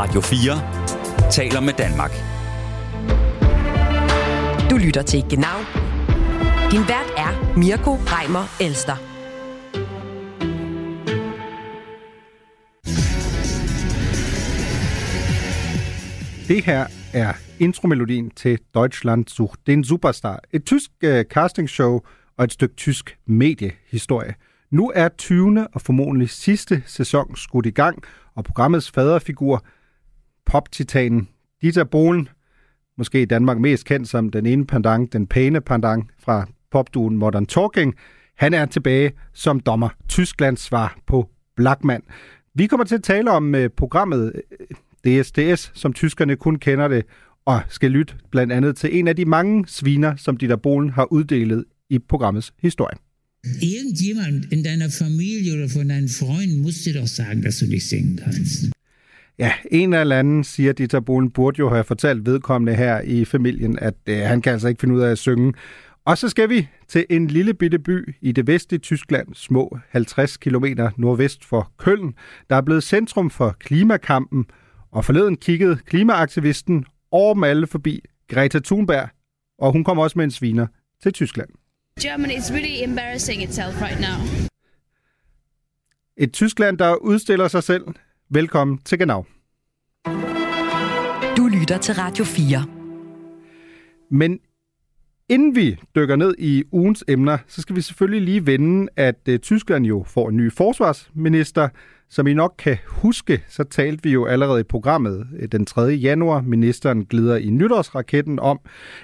Radio 4 taler med Danmark. Du lytter til Genau. Din vært er Mirko Reimer Elster. Det her er intromelodien til Deutschland sucht den Superstar. Et tysk uh, castingshow og et stykke tysk mediehistorie. Nu er 20. og formodentlig sidste sæson skudt i gang, og programmets faderfigur, pop-titanen Dieter Bohlen, måske i Danmark mest kendt som den ene pandang, den pæne pandang fra popduen Modern Talking, han er tilbage som dommer. Tysklands svar på Blackman. Vi kommer til at tale om øh, programmet øh, DSDS, som tyskerne kun kender det, og skal lytte blandt andet til en af de mange sviner, som Dieter Bohlen har uddelet i programmets historie. Irgendjemand in deiner Familie oder von deinen Freunden muss dir doch sagen, dass du nicht singen kannst. Ja, en eller anden, siger Dieter Bohlen, burde jo have fortalt vedkommende her i familien, at øh, han kan altså ikke finde ud af at synge. Og så skal vi til en lille bitte by i det vestlige Tyskland, små 50 km nordvest for Køln, der er blevet centrum for klimakampen, og forleden kiggede klimaaktivisten over dem alle forbi Greta Thunberg, og hun kom også med en sviner til Tyskland. Germany is really embarrassing itself right now. Et Tyskland, der udstiller sig selv. Velkommen til Genau. Du lytter til Radio 4. Men inden vi dykker ned i ugens emner, så skal vi selvfølgelig lige vende, at uh, Tyskland jo får en ny forsvarsminister. Som I nok kan huske, så talte vi jo allerede i programmet den 3. januar. Ministeren glider i nytårsraketten om,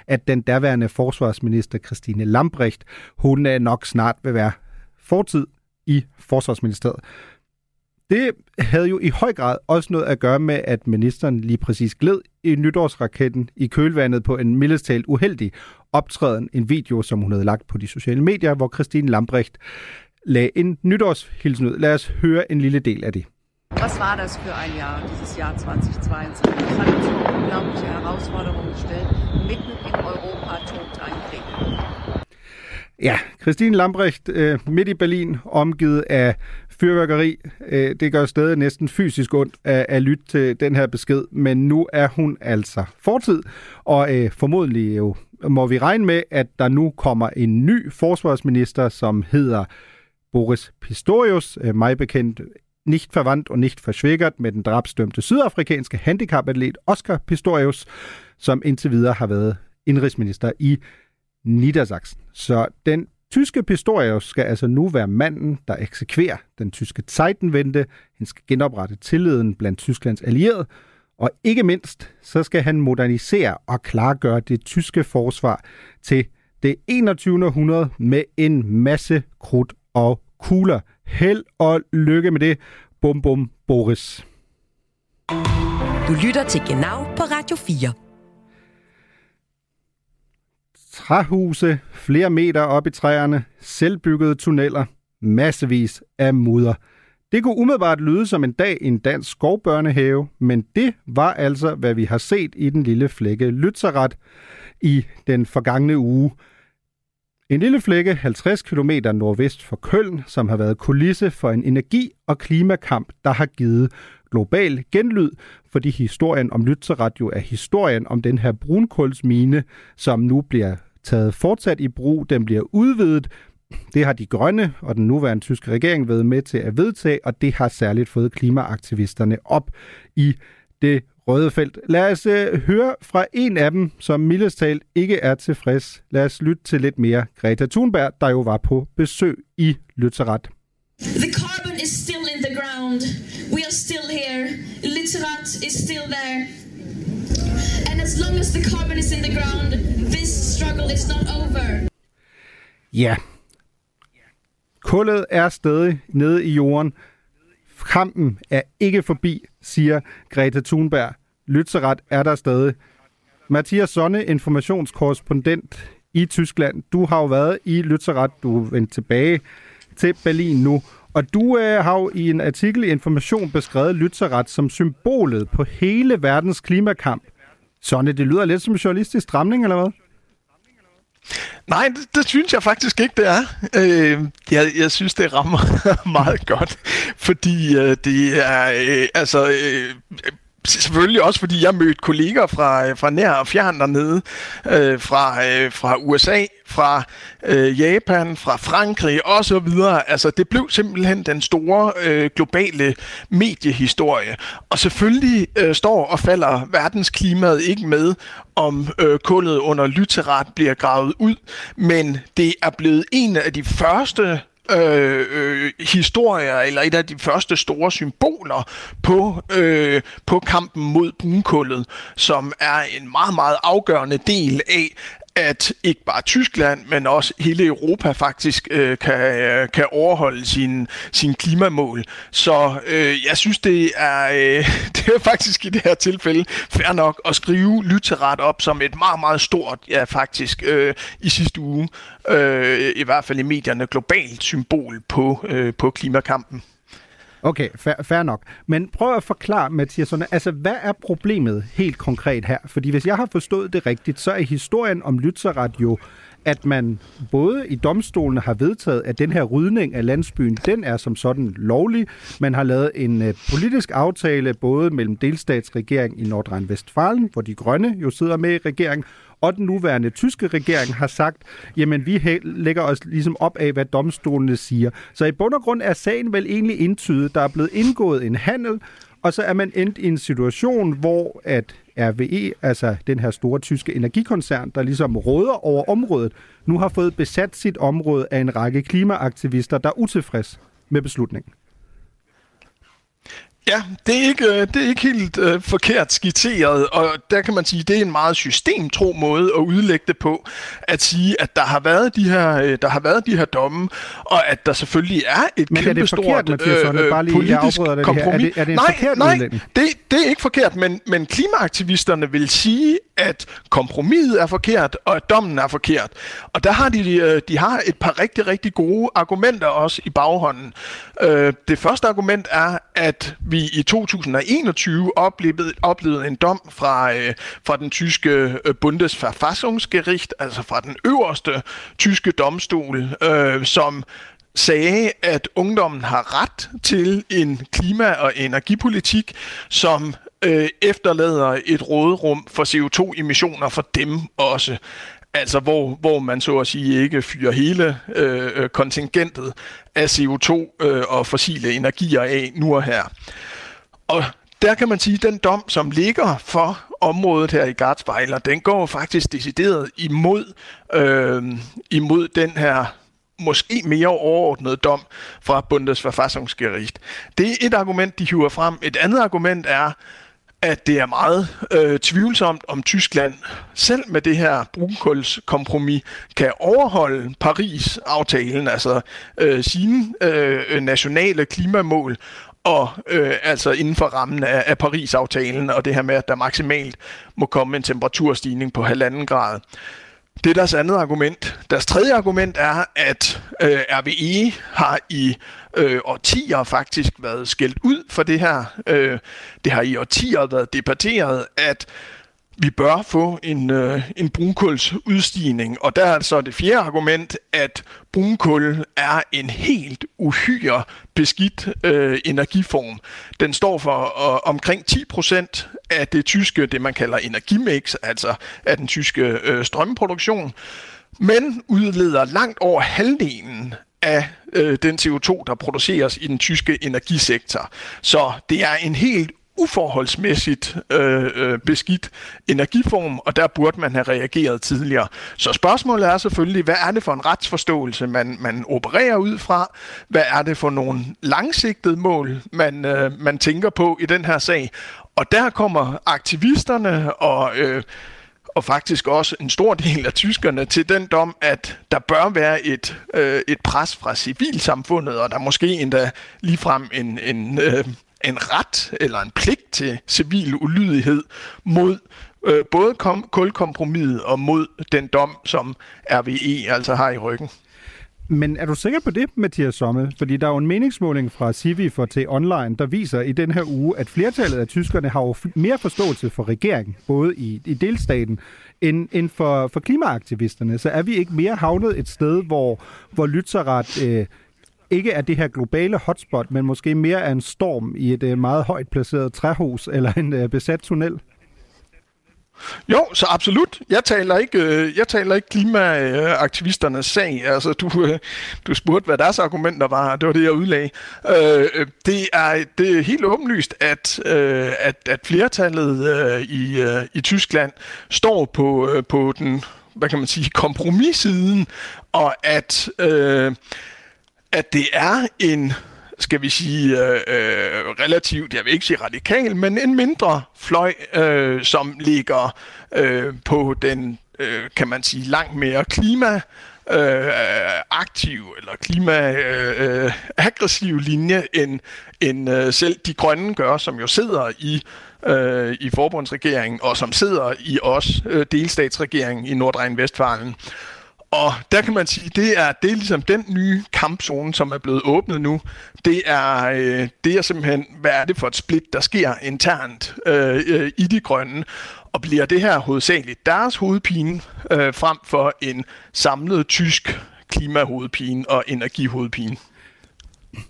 at den daværende forsvarsminister Christine Lambrecht, hun nok snart vil være fortid i forsvarsministeriet. Det havde jo i høj grad også noget at gøre med, at ministeren lige præcis gled i nytårsraketten i kølvandet på en mildestalt uheldig optræden, en video, som hun havde lagt på de sociale medier, hvor Christine Lambrecht lagde en nytårshilsen ud. Lad os høre en lille del af det. Was war das für ein Jahr, dieses Jahr 2022? Es hat uns vor unglaubliche Herausforderungen gestellt. Mitten in Europa tobt ein Krieg. Ja, Christine Lambrecht øh, midt i Berlin, omgivet af fyrværkeri. Øh, det gør stadig næsten fysisk ondt at, at lytte til den her besked, men nu er hun altså fortid, og øh, formodentlig jo må vi regne med, at der nu kommer en ny forsvarsminister, som hedder Boris Pistorius, øh, mig bekendt nicht verwandt og nicht verschwækkert med den drabstømte sydafrikanske handicapatlet Oscar Pistorius, som indtil videre har været indrigsminister i Niedersachsen. Så den tyske Pistorius skal altså nu være manden, der eksekverer den tyske Zeitenwende. Han skal genoprette tilliden blandt Tysklands allierede, og ikke mindst, så skal han modernisere og klargøre det tyske forsvar til det 21. århundrede med en masse krudt og kugler. Held og lykke med det. Bum bum, Boris. Du lytter til Genau på Radio 4. Træhuse, flere meter op i træerne, selvbyggede tunneller, massevis af mudder. Det kunne umiddelbart lyde som en dag i en dansk skovbørnehave, men det var altså, hvad vi har set i den lille flække Lützerath i den forgangne uge. En lille flække 50 km nordvest for Køln, som har været kulisse for en energi- og klimakamp, der har givet global genlyd, fordi historien om Lützerath jo er historien om den her brunkulsmine, som nu bliver taget fortsat i brug. Den bliver udvidet. Det har de grønne og den nuværende tyske regering været med til at vedtage, og det har særligt fået klimaaktivisterne op i det røde felt. Lad os uh, høre fra en af dem, som mildest talt ikke er tilfreds. Lad os lytte til lidt mere Greta Thunberg, der jo var på besøg i Lützerath. The carbon is still in the ground. We are still here. Literat is still there. As long as the carbon is in the ground, this struggle is not over. Ja. Kullet er stadig nede i jorden. Kampen er ikke forbi, siger Greta Thunberg. Lytseret er der stadig. Mathias Sonne, informationskorrespondent i Tyskland. Du har jo været i Lützerath. Du er vendt tilbage til Berlin nu. Og du øh, har jo i en artikel i Information beskrevet Lützerath som symbolet på hele verdens klimakamp. Sonne, det lyder lidt som en journalistisk stramning, eller hvad? Nej, det, det synes jeg faktisk ikke, det er. Øh, jeg, jeg synes, det rammer meget godt, fordi øh, det er øh, altså øh, selvfølgelig også, fordi jeg mødte kolleger fra, øh, fra nær og fjern dernede, øh, fra, øh, fra USA, fra øh, Japan, fra Frankrig og så videre. Altså, det blev simpelthen den store øh, globale mediehistorie. Og selvfølgelig øh, står og falder verdensklimaet ikke med, om øh, kullet under Lytterat bliver gravet ud, men det er blevet en af de første øh, øh, historier, eller et af de første store symboler på, øh, på kampen mod brunkullet, som er en meget, meget afgørende del af, at ikke bare Tyskland, men også hele Europa faktisk øh, kan, øh, kan overholde sin, sin klimamål. Så øh, jeg synes, det er, øh, det er faktisk i det her tilfælde fair nok at skrive lytteret op som et meget, meget stort, ja faktisk øh, i sidste uge, øh, i hvert fald i medierne, globalt symbol på, øh, på klimakampen. Okay, fair, fair nok. Men prøv at forklare, Mathias, altså hvad er problemet helt konkret her? Fordi hvis jeg har forstået det rigtigt, så er historien om Lytzerath jo, at man både i domstolene har vedtaget, at den her rydning af landsbyen, den er som sådan lovlig. Man har lavet en øh, politisk aftale både mellem delstatsregeringen i Nordrhein-Westfalen, hvor de grønne jo sidder med i regeringen, og den nuværende tyske regering har sagt, jamen vi lægger os ligesom op af, hvad domstolene siger. Så i bund og grund er sagen vel egentlig indtydet. Der er blevet indgået en handel, og så er man endt i en situation, hvor at RWE, altså den her store tyske energikoncern, der ligesom råder over området, nu har fået besat sit område af en række klimaaktivister, der er utilfreds med beslutningen. Ja, det er ikke, øh, det er ikke helt øh, forkert skitseret, og der kan man sige, det er en meget systemtro måde at udlægge det på, at sige, at der har været de her, øh, der har været de her domme, og at der selvfølgelig er et men kæmpe er det forkert, stort øh, bare lige, politisk det kompromis. Er det, er det en nej, forkert nej, udlægning? det, det er ikke forkert, men, men klimaaktivisterne vil sige, at kompromiset er forkert, og at dommen er forkert. Og der har de, de har et par rigtig, rigtig gode argumenter også i baghånden. Øh, det første argument er, at vi i 2021 oplevede, oplevede en dom fra, øh, fra den tyske øh, Bundesverfassungsgericht, altså fra den øverste tyske domstol, øh, som sagde, at ungdommen har ret til en klima- og energipolitik, som øh, efterlader et råderum for CO2-emissioner for dem også. Altså hvor, hvor man så at sige ikke fyrer hele øh, øh kontingentet af CO2 øh, og fossile energier af nu og her. Og der kan man sige, at den dom, som ligger for området her i Gartsvejler, den går faktisk decideret imod, øh, imod den her måske mere overordnede dom fra Bundesverfassungsgericht. Det er et argument, de hiver frem. Et andet argument er, at det er meget øh, tvivlsomt, om Tyskland selv med det her brunkulskompromis kan overholde Paris-aftalen, altså øh, sine øh, nationale klimamål, og øh, altså inden for rammen af, af Paris-aftalen og det her med, at der maksimalt må komme en temperaturstigning på halvanden grad. Det er deres andet argument. Deres tredje argument er, at øh, RWE har i øh, årtier faktisk været skældt ud for det her. Øh, det har i årtier været debatteret, at vi bør få en, øh, en brunkulsudstigning. Og der er så det fjerde argument, at brunkul er en helt uhyre beskidt øh, energiform. Den står for øh, omkring 10% af det tyske, det man kalder energimix, altså af den tyske øh, strømproduktion, men udleder langt over halvdelen af øh, den CO2, der produceres i den tyske energisektor. Så det er en helt uforholdsmæssigt øh, øh, beskidt energiform, og der burde man have reageret tidligere. Så spørgsmålet er selvfølgelig, hvad er det for en retsforståelse, man, man opererer ud fra? Hvad er det for nogle langsigtede mål, man, øh, man tænker på i den her sag? Og der kommer aktivisterne og... Øh, og faktisk også en stor del af tyskerne til den dom, at der bør være et, øh, et pres fra civilsamfundet, og der måske endda ligefrem en, en, øh, en ret eller en pligt til civil ulydighed mod øh, både kom, kulkompromiset og mod den dom, som RVE altså har i ryggen. Men er du sikker på det, Mathias Sommel? Fordi der er jo en meningsmåling fra Civi for til online, der viser i den her uge, at flertallet af tyskerne har jo mere forståelse for regeringen, både i, i delstaten, end, end for, for klimaaktivisterne. Så er vi ikke mere havnet et sted, hvor, hvor Lützerath øh, ikke er det her globale hotspot, men måske mere er en storm i et øh, meget højt placeret træhus eller en øh, besat tunnel? Jo, så absolut. Jeg taler ikke, øh, jeg taler ikke klimaaktivisternes sag. Altså, du, øh, du spurgte, hvad deres argumenter var, det var det, jeg udlagde. Øh, det, er, det er helt åbenlyst, at, at, at flertallet i, i Tyskland står på, på den, hvad kan man sige, kompromissiden, og at, at det er en skal vi sige, øh, øh, relativt, jeg vil ikke sige radikal, men en mindre fløj, øh, som ligger øh, på den, øh, kan man sige, langt mere klima øh, aktiv eller klimaaggressiv øh, øh linje, end, end øh, selv de grønne gør, som jo sidder i øh, i forbundsregeringen, og som sidder i os øh, delstatsregeringen i Nordrhein-Vestfalen. Og der kan man sige, det er, det er ligesom den nye kampzone, som er blevet åbnet nu. Det er, øh, det er simpelthen, hvad er det for et split, der sker internt øh, øh, i de grønne. Og bliver det her hovedsageligt deres hovedpine, øh, frem for en samlet tysk klimahovedpine og energihovedpine.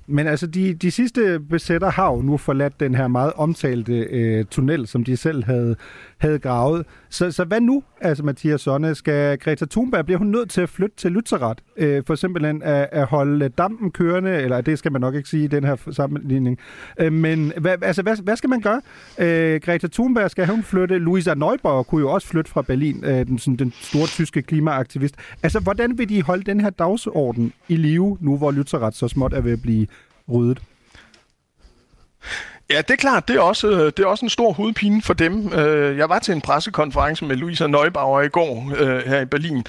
Men altså, de, de sidste besætter har jo nu forladt den her meget omtalte øh, tunnel, som de selv havde, havde gravet. Så, så hvad nu, altså Mathias Sonne? Skal Greta Thunberg, bliver hun nødt til at flytte til Lützerath? Øh, for simpelthen at, at holde dampen kørende, eller det skal man nok ikke sige i den her sammenligning. Øh, men hvad, altså, hvad, hvad skal man gøre? Øh, Greta Thunberg, skal hun flytte? Louisa Neubauer kunne jo også flytte fra Berlin, øh, den, sådan, den store tyske klimaaktivist. Altså, hvordan vil de holde den her dagsorden i live, nu hvor Lützerath så småt er ved at blive ryddet? Ja, det er klart. Det er også, øh, det er også en stor hovedpine for dem. Øh, jeg var til en pressekonference med Luisa Neubauer i går øh, her i Berlin,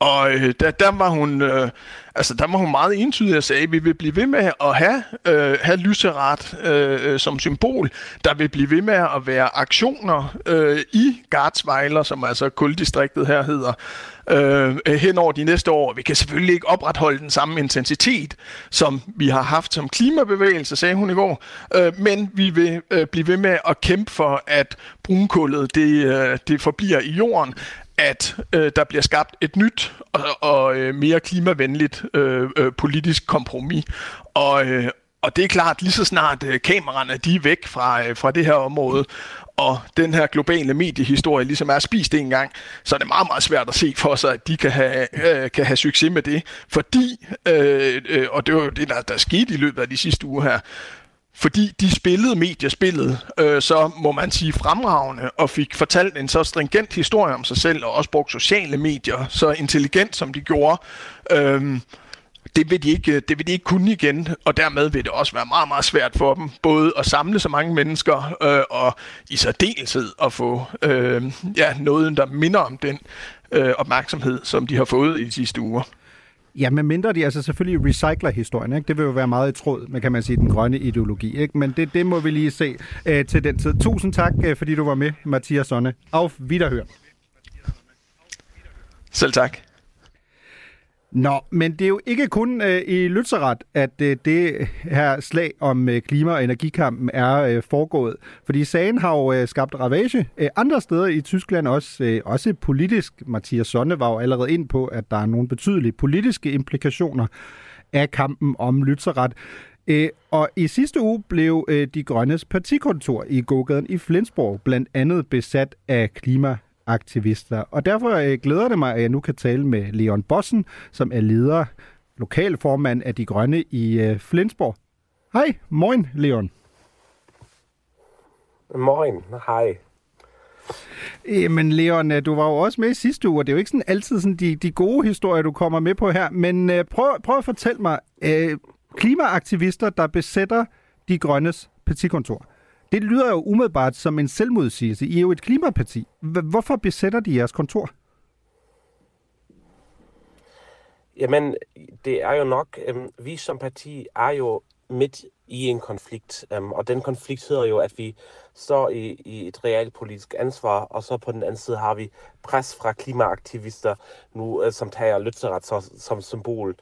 og øh, der, der var hun øh, altså der var hun meget entydig og sagde, at vi vil blive ved med at have, øh, have lyseret øh, øh, som symbol. Der vil blive ved med at være aktioner øh, i Garzweiler, som altså kuldistriktet her hedder, øh, hen over de næste år. Vi kan selvfølgelig ikke opretholde den samme intensitet, som vi har haft som klimabevægelse, sagde hun i går, øh, men vi vil øh, blive ved med at kæmpe for, at brunkullet det, øh, det forbliver i jorden, at øh, der bliver skabt et nyt og, og øh, mere klimavenligt øh, øh, politisk kompromis. Og, øh, og det er klart, lige så snart øh, kameraerne de er væk fra, øh, fra det her område, og den her globale mediehistorie ligesom er spist en gang, så er det meget, meget svært at se for sig, at de kan have, øh, kan have succes med det. Fordi, øh, øh, og det var jo det, der, der skete i løbet af de sidste uger her, fordi de spillede mediespillet, øh, så må man sige fremragende, og fik fortalt en så stringent historie om sig selv, og også brugt sociale medier, så intelligent som de gjorde. Øh, det vil, de ikke, det vil de ikke kunne igen, og dermed vil det også være meget, meget svært for dem, både at samle så mange mennesker, øh, og i særdeleshed at få øh, ja, noget, der minder om den øh, opmærksomhed, som de har fået i de sidste uger. Ja, men mindre de altså selvfølgelig recycler historien. Ikke? Det vil jo være meget i tråd med, kan man sige, den grønne ideologi. Ikke? Men det, det må vi lige se øh, til den tid. Tusind tak, øh, fordi du var med, Mathias Sonne. Auf Wiederhören. Selv tak. Nå, men det er jo ikke kun øh, i Lützerath, at øh, det her slag om øh, klima- og energikampen er øh, foregået. Fordi sagen har jo øh, skabt ravage øh, andre steder i Tyskland, også, øh, også politisk. Mathias Sonne var jo allerede ind på, at der er nogle betydelige politiske implikationer af kampen om Lützerath. Øh, og i sidste uge blev øh, De Grønnes partikontor i gågaden i Flensborg blandt andet besat af klima aktivister. Og derfor øh, glæder det mig, at jeg nu kan tale med Leon Bossen, som er leder, lokalformand af De Grønne i øh, Flensborg. Hej, moin Leon. Moin, hej. Men Leon, øh, du var jo også med i sidste uge, og det er jo ikke sådan altid sådan de, de gode historier, du kommer med på her. Men øh, prøv, prøv at fortælle mig, øh, klimaaktivister, der besætter de grønnes partikontor. Det lyder jo umiddelbart som en selvmodsigelse. I er jo et klimaparti. Hvorfor besætter de jeres kontor? Jamen, det er jo nok, øhm, vi som parti er jo midt i en konflikt, øhm, og den konflikt hedder jo, at vi står i, i et reelt politisk ansvar, og så på den anden side har vi pres fra klimaaktivister nu, øh, som tager Lützerath som, som symbol.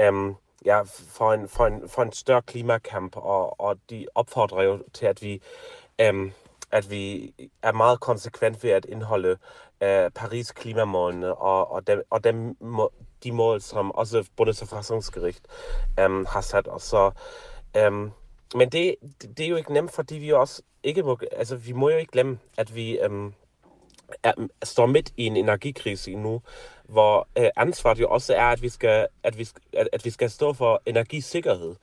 Øhm, ja, for, en, for, en, for en større klimakamp, og, og de opfordrer jo til, at vi øhm, at vi er meget konsekvent ved at indholde øh, Paris klimamålene og, og, dem, og dem, må, de mål, som også Bundesforfassungsgericht øhm, har sat os. Så, øhm, men det, det er jo ikke nemt, fordi vi også ikke må, altså vi må jo ikke glemme, at vi øhm, er, står midt i en energikrise nu, hvor øh, ansvaret jo også er, at vi skal, at vi, at, at vi skal stå for energisikkerhed.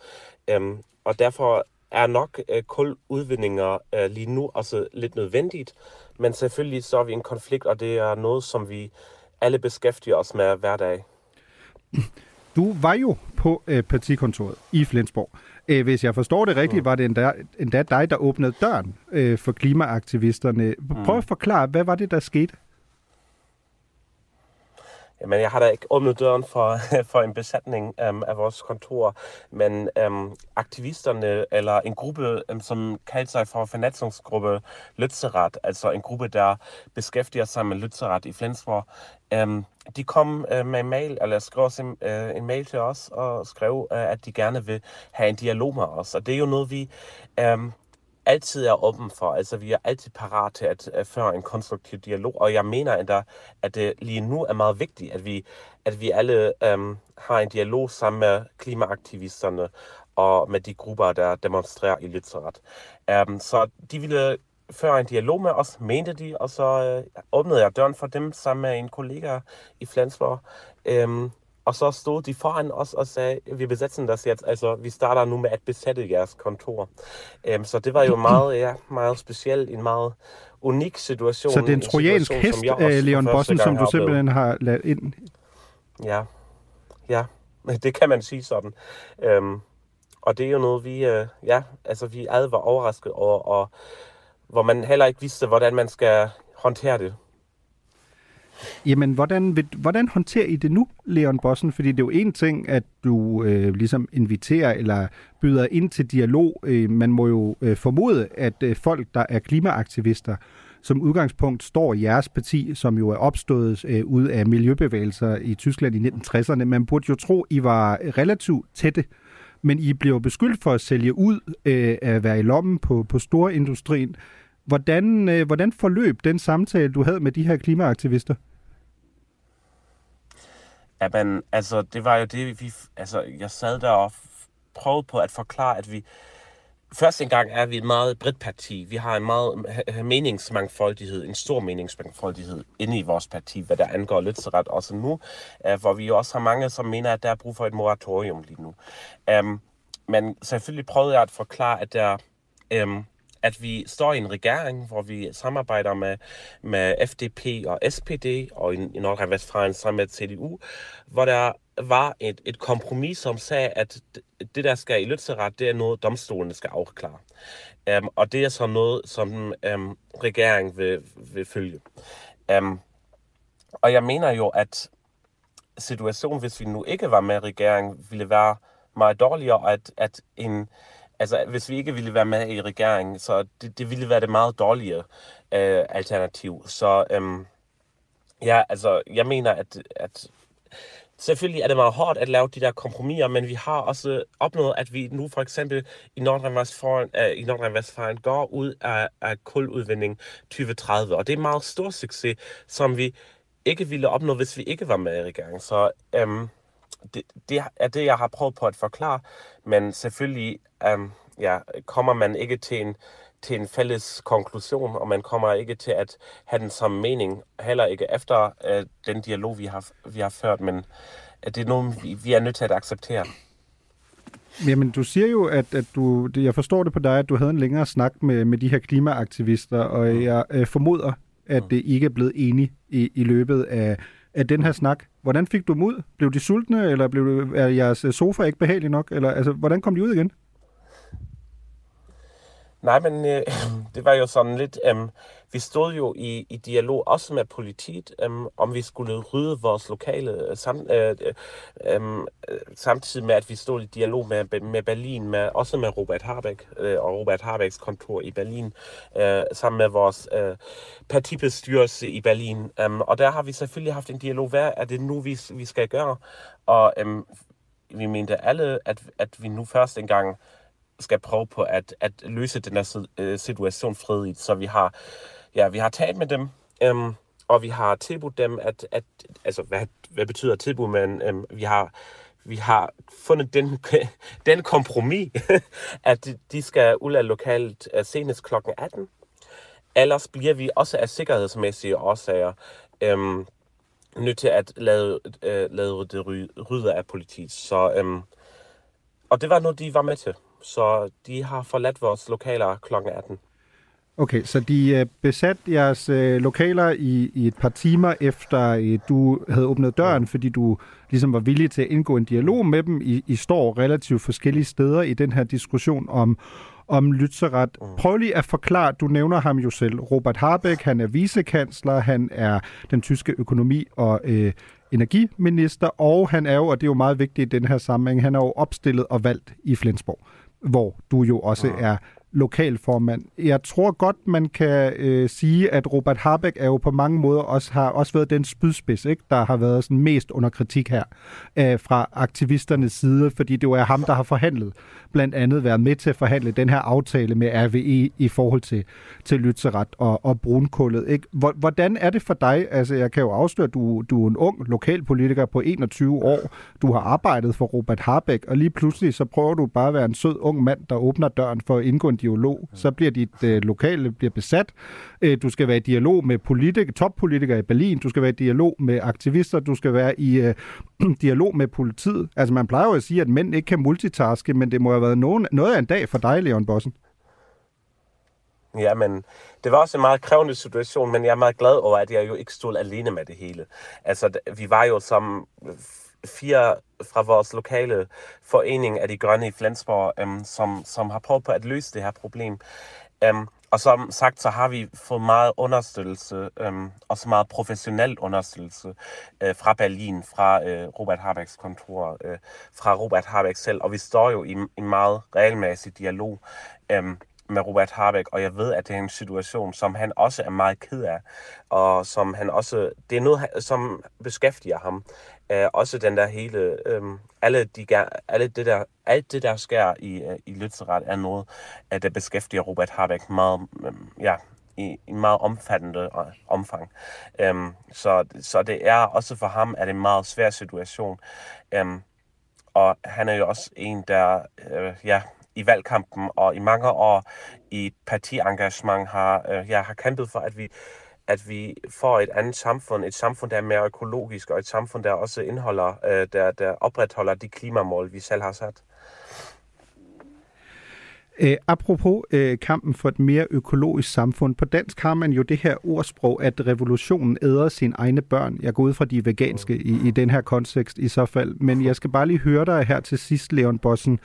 Øhm, og derfor er nok øh, kuludvindinger øh, lige nu også lidt nødvendigt, men selvfølgelig så er vi i en konflikt, og det er noget, som vi alle beskæftiger os med hver dag. Du var jo på øh, partikontoret i Flensborg. Øh, hvis jeg forstår det rigtigt, mm. var det endda, endda dig, der åbnede døren øh, for klimaaktivisterne. Prøv at forklare, hvad var det, der skete? Jamen, jeg har da ikke åbnet døren for, for en besætning um, af vores kontor, men um, aktivisterne, eller en gruppe, um, som kaldte sig for Vernetzungsgruppe Lützerath, altså en gruppe, der beskæftiger sig med Lützerath i Flensborg, um, de kom øh, med en mail, eller skrev os en, øh, en mail til os, og skrev, øh, at de gerne vil have en dialog med os. Og det er jo noget, vi øh, altid er åben for. Altså, vi er altid parat til at, at føre en konstruktiv dialog, og jeg mener endda, at det lige nu er meget vigtigt, at vi, at vi alle um, har en dialog sammen med klimaaktivisterne og med de grupper, der demonstrerer i Lützerath. Um, så de ville føre en dialog med os, mente de, og så uh, åbnede jeg døren for dem sammen med en kollega i Flensborg. Um, og så stod de foran os og sagde, vi besætter das jetzt, altså vi starter nu med at besætte jeres kontor. Um, så det var jo meget, ja, meget specielt, en meget unik situation. Så det er en trojansk hest, øh, Leon Bossen, som du simpelthen har lavet ind? Ja, ja, det kan man sige sådan. Um, og det er jo noget, vi, uh, ja, altså vi alle var overrasket over, og hvor man heller ikke vidste, hvordan man skal håndtere det. Jamen, hvordan, vil, hvordan håndterer I det nu, Leon Bossen? Fordi det er jo en ting, at du øh, ligesom inviterer eller byder ind til dialog. Øh, man må jo øh, formode, at øh, folk, der er klimaaktivister, som udgangspunkt står i jeres parti, som jo er opstået øh, ud af miljøbevægelser i Tyskland i 1960'erne. Man burde jo tro, I var relativt tætte, men I bliver beskyldt for at sælge ud, øh, at være i lommen på, på storindustrien. Hvordan, øh, hvordan forløb den samtale, du havde med de her klimaaktivister? Jamen, altså, det var jo det, vi... Altså, jeg sad der og prøvede på at forklare, at vi... Først en gang er vi et meget bredt parti. Vi har en meget meningsmangfoldighed, en stor meningsmangfoldighed inde i vores parti, hvad der angår Lützerath også nu, uh, hvor vi jo også har mange, som mener, at der er brug for et moratorium lige nu. Um, men selvfølgelig prøvede jeg at forklare, at der... Um, at vi står i en regering, hvor vi samarbejder med, med FDP og SPD og i, i Nordrhein-Westfalen sammen med CDU, hvor der var et, et kompromis, som sagde, at det, der skal i Lützerath, det er noget, domstolene skal afklare. Um, og det er så noget, som um, regeringen vil, vil følge. Um, og jeg mener jo, at situationen, hvis vi nu ikke var med i regeringen, ville være meget dårligere, at, at en, altså, hvis vi ikke ville være med i regeringen, så det, det ville være det meget dårligere øh, alternativ. Så øhm, ja, altså, jeg mener, at, at selvfølgelig er det meget hårdt at lave de der kompromiser, men vi har også opnået, at vi nu for eksempel i Nordrhein-Westfalen, øh, i Nordrhein-Westfalen går ud af, af kuludvinding 2030, og det er en meget stor succes, som vi ikke ville opnå, hvis vi ikke var med i regeringen. Så øhm, det, det er det, jeg har prøvet på at forklare, men selvfølgelig um, ja, kommer man ikke til en, til en fælles konklusion, og man kommer ikke til at have den samme mening, heller ikke efter uh, den dialog, vi har, vi har ført, men uh, det er noget, vi, vi er nødt til at acceptere. Jamen, du siger jo, at, at du, jeg forstår det på dig, at du havde en længere snak med, med de her klimaaktivister, og mm. jeg uh, formoder, at mm. det ikke er blevet enige i, i løbet af af den her snak. Hvordan fik du dem ud? Blev de sultne, eller blev er jeres øh, sofa ikke behagelig nok? Eller, altså, hvordan kom de ud igen? Nej, men øh, det var jo sådan lidt... Øh, vi stod jo i, i dialog også med politiet, øh, om vi skulle rydde vores lokale, øh, sam, øh, øh, øhm, øh, samtidig med, at vi stod i dialog med, med Berlin, med, også med Robert Harbeck øh, og Robert Habecks kontor i Berlin, øh, sammen med vores øh, partibestyrelse i Berlin. Øh, og der har vi selvfølgelig haft en dialog, hvad er det nu, vi, vi skal gøre? Og øh, vi mente alle, at, at vi nu først engang skal prøve på at, at løse den her øh, situation fredigt. Så vi har, ja, vi har talt med dem, øhm, og vi har tilbudt dem, at, at altså, hvad, hvad betyder tilbud, men øhm, vi har vi har fundet den, den kompromis, at de skal ud af lokalt øh, senest kl. 18. Ellers bliver vi også af sikkerhedsmæssige årsager øhm, nødt til at lade, øh, lade det rydde af politiet. Så, øhm, og det var noget, de var med til. Så de har forladt vores lokaler kl. 18. Okay, så de øh, besat jeres øh, lokaler i, i et par timer efter øh, du havde åbnet døren, fordi du ligesom var villig til at indgå en dialog med dem. I, I står relativt forskellige steder i den her diskussion om, om lytseret. Mm. Prøv lige at forklare, du nævner ham jo selv, Robert Habeck, han er vicekansler, han er den tyske økonomi- og øh, energiminister, og han er jo, og det er jo meget vigtigt i den her sammenhæng, han er jo opstillet og valgt i Flensborg, hvor du jo også mm. er lokalformand. Jeg tror godt, man kan øh, sige, at Robert Harbeck er jo på mange måder også har også været den spydspids, ikke? der har været sådan mest under kritik her øh, fra aktivisternes side, fordi det jo er ham, der har forhandlet, blandt andet været med til at forhandle den her aftale med RVE i forhold til, til lytseret og, og brunkullet. Ikke? Hvordan er det for dig? Altså, jeg kan jo afsløre, at du, du er en ung lokalpolitiker på 21 år. Du har arbejdet for Robert Harbeck, og lige pludselig så prøver du bare at være en sød ung mand, der åbner døren for at indgå en dialog. Så bliver dit øh, lokale bliver besat. Øh, du skal være i dialog med politik, toppolitikere i Berlin. Du skal være i dialog med aktivister. Du skal være i øh, dialog med politiet. Altså man plejer jo at sige, at mænd ikke kan multitaske, men det må have været nogen, noget af en dag for dig, Leon Bossen. Ja, men det var også en meget krævende situation, men jeg er meget glad over, at jeg jo ikke stod alene med det hele. Altså, vi var jo som fire fra vores lokale forening af de grønne i Flensborg, øhm, som, som har prøvet på at løse det her problem. Øhm, og som sagt, så har vi fået meget understøttelse, øhm, også meget professionel understøttelse øh, fra Berlin, fra øh, Robert Habecks kontor, øh, fra Robert Habeck selv. Og vi står jo i en meget regelmæssig dialog øhm, med Robert Habeck, og jeg ved, at det er en situation, som han også er meget ked af, og som han også, det er noget, som beskæftiger ham. Øh, også den der hele, øh, alle, de, alle det der, alt det der sker i, øh, i Lützerath er noget, øh, der beskæftiger Robert Habeck meget, øh, ja, i i meget omfattende øh, omfang. Um, så, så det er også for ham er det en meget svær situation. Um, og han er jo også en, der øh, ja, i valgkampen og i mange år i partiengagement har, øh, ja, har kæmpet for, at vi, at vi får et andet samfund, et samfund, der er mere økologisk, og et samfund, der også indeholder, øh, der, der opretholder de klimamål, vi selv har sat. Æ, apropos øh, kampen for et mere økologisk samfund. På dansk har man jo det her ordsprog, at revolutionen æder sine egne børn. Jeg går ud fra de veganske i, i den her kontekst i så fald. Men jeg skal bare lige høre dig her til sidst, Leon Bossen.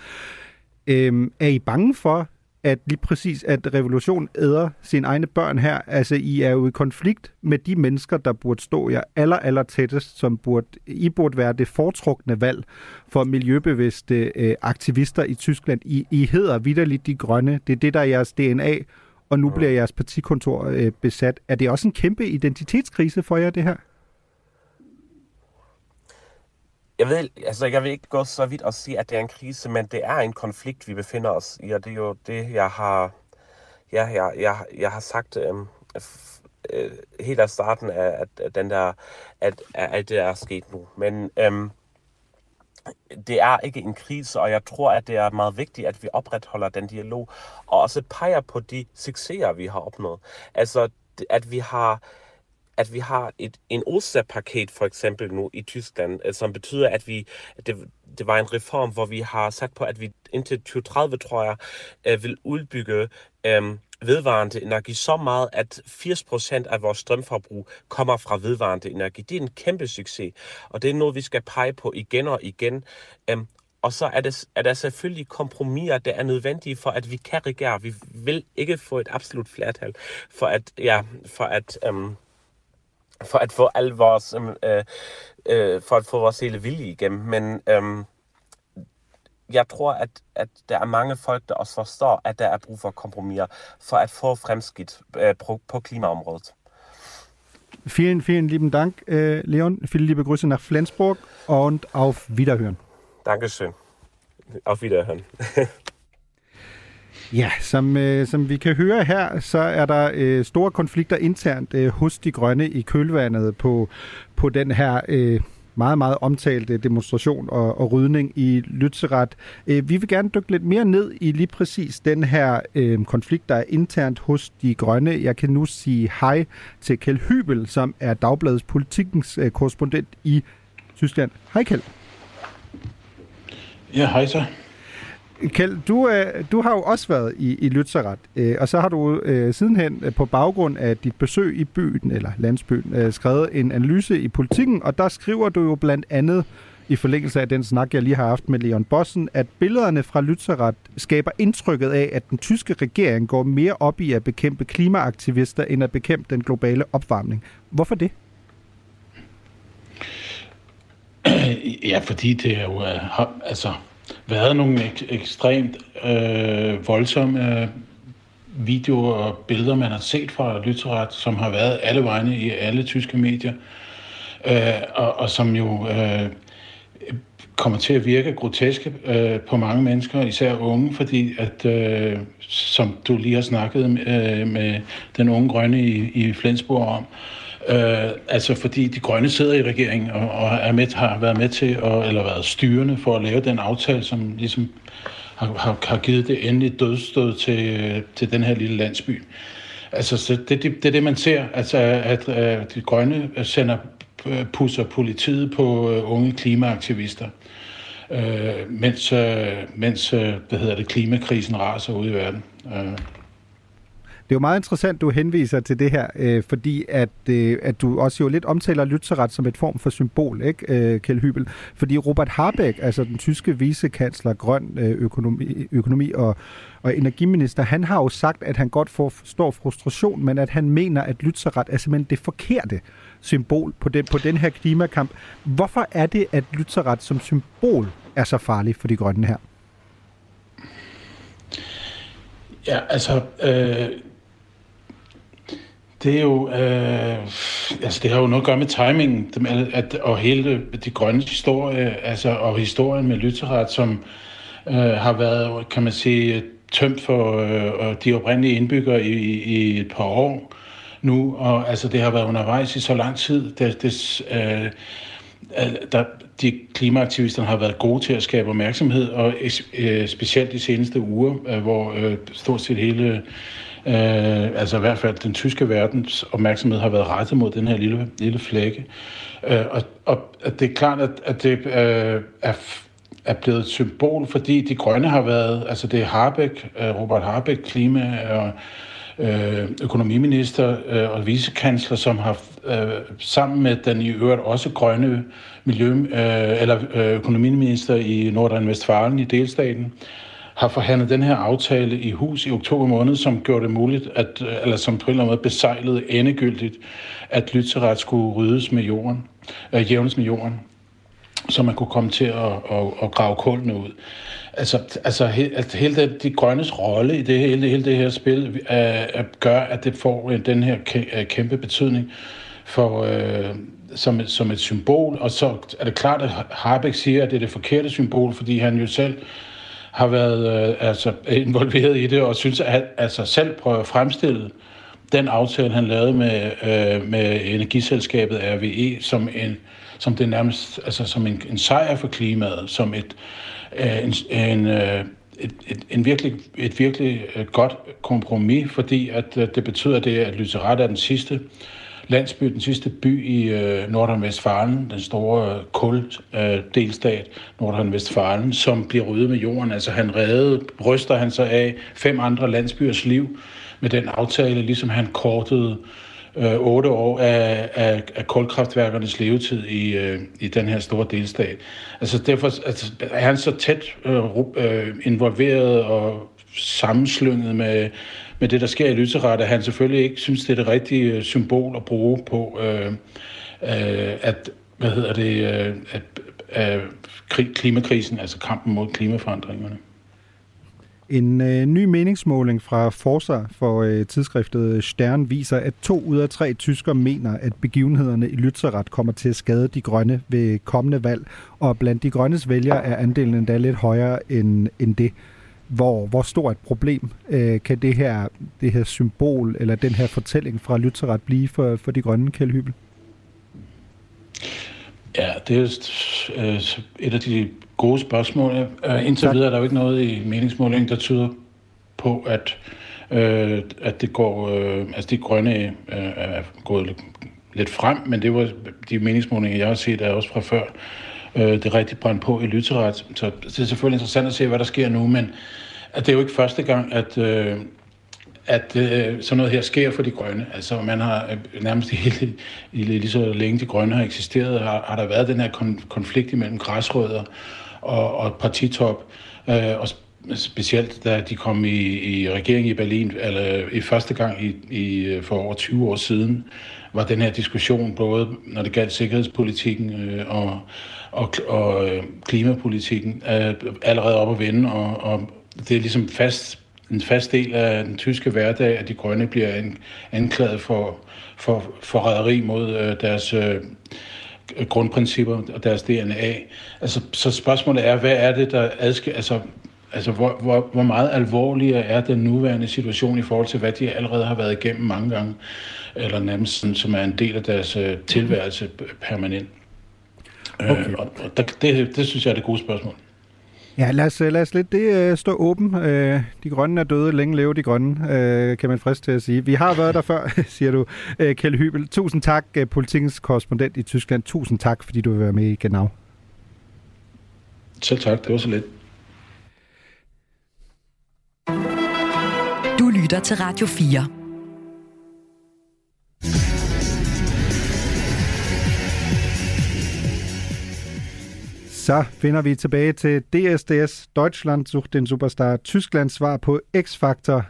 Øhm, er I bange for, at lige præcis, at revolutionen æder sine egne børn her? Altså, I er jo i konflikt med de mennesker, der burde stå jer aller, aller tættest, som burde, I burde være det foretrukne valg for miljøbevidste øh, aktivister i Tyskland. I, I hedder vidderligt de grønne. Det er det, der er jeres DNA, og nu bliver jeres partikontor øh, besat. Er det også en kæmpe identitetskrise for jer, det her? Jeg ved, altså jeg vil ikke gå så vidt og sige, at det er en krise, men det er en konflikt, vi befinder os i, og det er jo det, jeg har, ja, jeg, jeg, jeg har sagt øhm, øh, helt af starten af, at, at den der, at, at alt det er sket nu. Men øhm, det er ikke en krise, og jeg tror, at det er meget vigtigt, at vi opretholder den dialog, og også peger på de succeser, vi har opnået. Altså, at vi har at vi har et, en Osterpaket for eksempel nu i Tyskland, øh, som betyder, at vi, det, det var en reform, hvor vi har sat på, at vi indtil 2030, tror jeg, øh, vil udbygge øhm, vedvarende energi så meget, at 80% af vores strømforbrug kommer fra vedvarende energi. Det er en kæmpe succes, og det er noget, vi skal pege på igen og igen. Øhm, og så er, det, er der selvfølgelig kompromiser, der er nødvendige for, at vi kan regere. Vi vil ikke få et absolut flertal for at, ja, for at øhm, for at få al vores, øhm, øh, øh, for at få vores hele vilje igennem. Men øh, jeg tror, at, at der er mange folk, der også forstår, at der er brug for kompromiser for at få fremskidt øh, på, på klimaområdet. Vielen, vielen lieben Dank, äh, Leon. Viele liebe Grüße nach Flensburg und auf Wiederhören. Dankeschön. Auf Wiederhören. Ja, som, øh, som vi kan høre her, så er der øh, store konflikter internt øh, hos de grønne i kølvandet på, på den her øh, meget, meget omtalte demonstration og, og rydning i Lützerath. Øh, vi vil gerne dykke lidt mere ned i lige præcis den her øh, konflikt, der er internt hos de grønne. Jeg kan nu sige hej til Kjeld Hybel, som er Dagbladets politikens øh, korrespondent i Tyskland. Hej Kjeld. Ja, hej så. Kjeld, du, øh, du har jo også været i, i Lützerath, øh, og så har du øh, sidenhen øh, på baggrund af dit besøg i byen, eller landsbyen, øh, skrevet en analyse i politikken, og der skriver du jo blandt andet, i forlængelse af den snak, jeg lige har haft med Leon Bossen, at billederne fra Lützerath skaber indtrykket af, at den tyske regering går mere op i at bekæmpe klimaaktivister, end at bekæmpe den globale opvarmning. Hvorfor det? Ja, fordi det er jo øh, altså, været nogle ek- ekstremt øh, voldsomme øh, videoer og billeder, man har set fra Lytteret, som har været alle vegne i alle tyske medier, øh, og, og som jo øh, kommer til at virke groteske øh, på mange mennesker, især unge, fordi at, øh, som du lige har snakket øh, med den unge grønne i, i Flensborg om, Øh, Øh, altså fordi de grønne sidder i regeringen og, og er med, har været med til, at, eller været styrende for at lave den aftale, som ligesom har, har, har givet det endelige dødstød til, til den her lille landsby. Altså så det, det, det er det, man ser, altså at, at de grønne sender øh, pusser politiet på unge klimaaktivister. Øh, mens, mens hvad hedder det, klimakrisen raser ude i verden. Øh jo meget interessant, du henviser til det her, øh, fordi at, øh, at du også jo lidt omtaler Lützerath som et form for symbol, ikke, øh, Kjell Hybel? Fordi Robert Habeck, altså den tyske vicekansler, grøn øh, økonomi, økonomi og, og energiminister, han har jo sagt, at han godt forstår frustration, men at han mener, at Lützerath er simpelthen det forkerte symbol på den, på den her klimakamp. Hvorfor er det, at Lützerath som symbol er så farlig for de grønne her? Ja, altså, øh, det er jo, øh, altså det har jo noget at gøre med timingen, at, og hele de grønne historie, altså, og historien med Lytteret, som øh, har været, kan man sige, tømt for øh, de oprindelige indbyggere i, i et par år nu, og altså det har været undervejs i så lang tid, det, det, øh, der, de klimaaktivisterne har været gode til at skabe opmærksomhed, og øh, specielt de seneste uger, øh, hvor øh, stort set hele Øh, altså i hvert fald den tyske verdens opmærksomhed har været rettet mod den her lille, lille flække. Øh, og, og det er klart, at, at det øh, er, er blevet et symbol, fordi de grønne har været, altså det er Harbeck, øh, Robert Harbeck, klima og øh, økonomiminister øh, og vicekansler, som har øh, sammen med den i øvrigt også grønne miljø, øh, eller øh, økonomiminister i Nordrhein-Westfalen i delstaten, har forhandlet den her aftale i hus i oktober måned, som gjorde det muligt, at, øh, eller som på en eller anden måde besejlede endegyldigt, at Lytteret skulle ryddes med jorden, øh, jævnes med jorden, så man kunne komme til at, at, at grave kullene ud. Altså, altså he, at hele det, de grønnes rolle i det hele, hele det her spil øh, øh gør, at det får øh, den her kæmpe betydning for, øh, som, et, som et symbol. Og så er det klart, at Harbeck siger, at det er det forkerte symbol, fordi han jo selv har været øh, altså, involveret i det, og synes, at altså, selv prøver at fremstille den aftale, han lavede med, øh, med energiselskabet RVE, som en, som det nærmest, altså som en, en sejr for klimaet, som et, øh, en, en, øh, et, et, en virkelig, et virkelig øh, godt kompromis, fordi at, øh, at det betyder det, at Lyserat er den sidste landsby, den sidste by i øh, Nordrhein-Westfalen, den store øh, kuldelstat øh, Nordrhein-Westfalen, som bliver ryddet med jorden. Altså han reddede, ryster han sig af fem andre landsbyers liv med den aftale, ligesom han kortede øh, otte år af, af, af kulkraftværkernes levetid i, øh, i den her store delstat. Altså derfor altså, er han så tæt øh, øh, involveret og sammenslynget med, med det, der sker i Lytteret, at han selvfølgelig ikke synes, det er det rigtige øh, symbol at bruge på, øh, øh, at, hvad hedder det, øh, at, øh, klimakrisen, altså kampen mod klimaforandringerne. En øh, ny meningsmåling fra Forsa for øh, tidsskriftet Stern viser, at to ud af tre tyskere mener, at begivenhederne i Lützerath kommer til at skade de grønne ved kommende valg, og blandt de grønnes vælgere er andelen endda lidt højere end, end det hvor, hvor stort et problem øh, kan det her, det her symbol eller den her fortælling fra Lützerath blive for, for de grønne, Kjeld Hybel? Ja, det er øh, et af de gode spørgsmål. Øh, indtil videre er der jo ikke noget i meningsmålingen, der tyder på, at, øh, at det går, øh, altså de grønne øh, er gået lidt, lidt frem, men det var de meningsmålinger, jeg har set, er også fra før. Øh, det rigtig brændt på i Lytteret, så det er selvfølgelig interessant at se, hvad der sker nu, men at det er jo ikke første gang, at, øh, at øh, sådan noget her sker for de grønne. Altså man har øh, nærmest hele, lige så længe de grønne har eksisteret, har, har der været den her kon- konflikt imellem græsrødder og, og partitop, øh, og specielt da de kom i, i regering i Berlin, eller i første gang i, i, øh, for over 20 år siden, var den her diskussion både, når det galt sikkerhedspolitikken øh, og, og, og øh, klimapolitikken, er allerede op at vende, og, og det er ligesom fast en fast del af den tyske hverdag, at de grønne bliver anklaget for, for forræderi mod øh, deres øh, grundprincipper og deres DNA. Altså, så spørgsmålet er, hvad er det, der adskiller... Altså, altså hvor, hvor, hvor meget alvorligere er den nuværende situation i forhold til, hvad de allerede har været igennem mange gange, eller nærmest sådan, som er en del af deres øh, tilværelse permanent. Øh, okay. Øh, og, og der, det, det synes jeg er det gode spørgsmål. Ja, lad os, lad os lidt det uh, stå åben. Uh, de grønne er døde, længe leve de grønne, uh, kan man frist til at sige. Vi har været der før, siger du, uh, Kjell Hybel. Tusind tak, uh, politikens korrespondent i Tyskland. Tusind tak, fordi du vil være med i Genau. Selv tak, det var så lidt. Du lytter til Radio 4. Så finder vi tilbage til DSDS, Deutschland sucht den Superstar, Tysklands svar på X-Factor,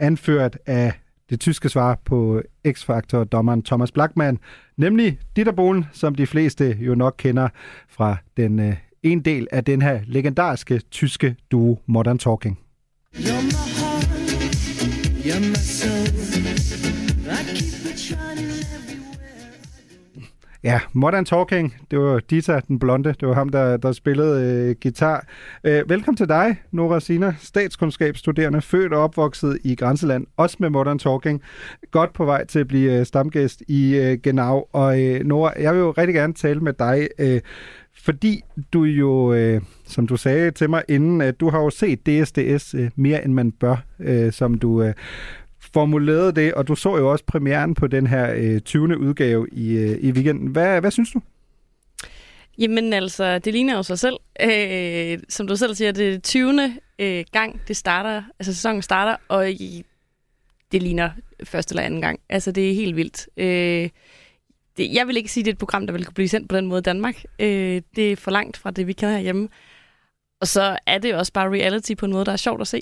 anført af det tyske svar på X-Factor-dommeren Thomas Blackman, nemlig Dieter Bohlen, som de fleste jo nok kender fra den øh, en del af den her legendariske tyske duo Modern Talking. You're my heart, you're my soul. Ja, Modern Talking, det var Dita, den blonde, det var ham, der, der spillede øh, guitar. Øh, velkommen til dig, Nora Sina, statskundskabsstuderende, født og opvokset i Grænseland, også med Modern Talking. Godt på vej til at blive øh, stamgæst i øh, Genau. Og øh, Nora, jeg vil jo rigtig gerne tale med dig, øh, fordi du jo, øh, som du sagde til mig inden, at du har jo set DSDS øh, mere end man bør, øh, som du... Øh, formulerede det, og du så jo også premieren på den her øh, 20. udgave i, øh, i weekenden. Hvad, hvad synes du? Jamen altså, det ligner jo sig selv. Øh, som du selv siger, det er 20. Øh, gang, det starter, altså sæsonen starter, og i, det ligner første eller anden gang. Altså, det er helt vildt. Øh, det, jeg vil ikke sige, at det er et program, der vil kunne blive sendt på den måde i Danmark. Øh, det er for langt fra det, vi kender herhjemme. Og så er det også bare reality på en måde, der er sjovt at se.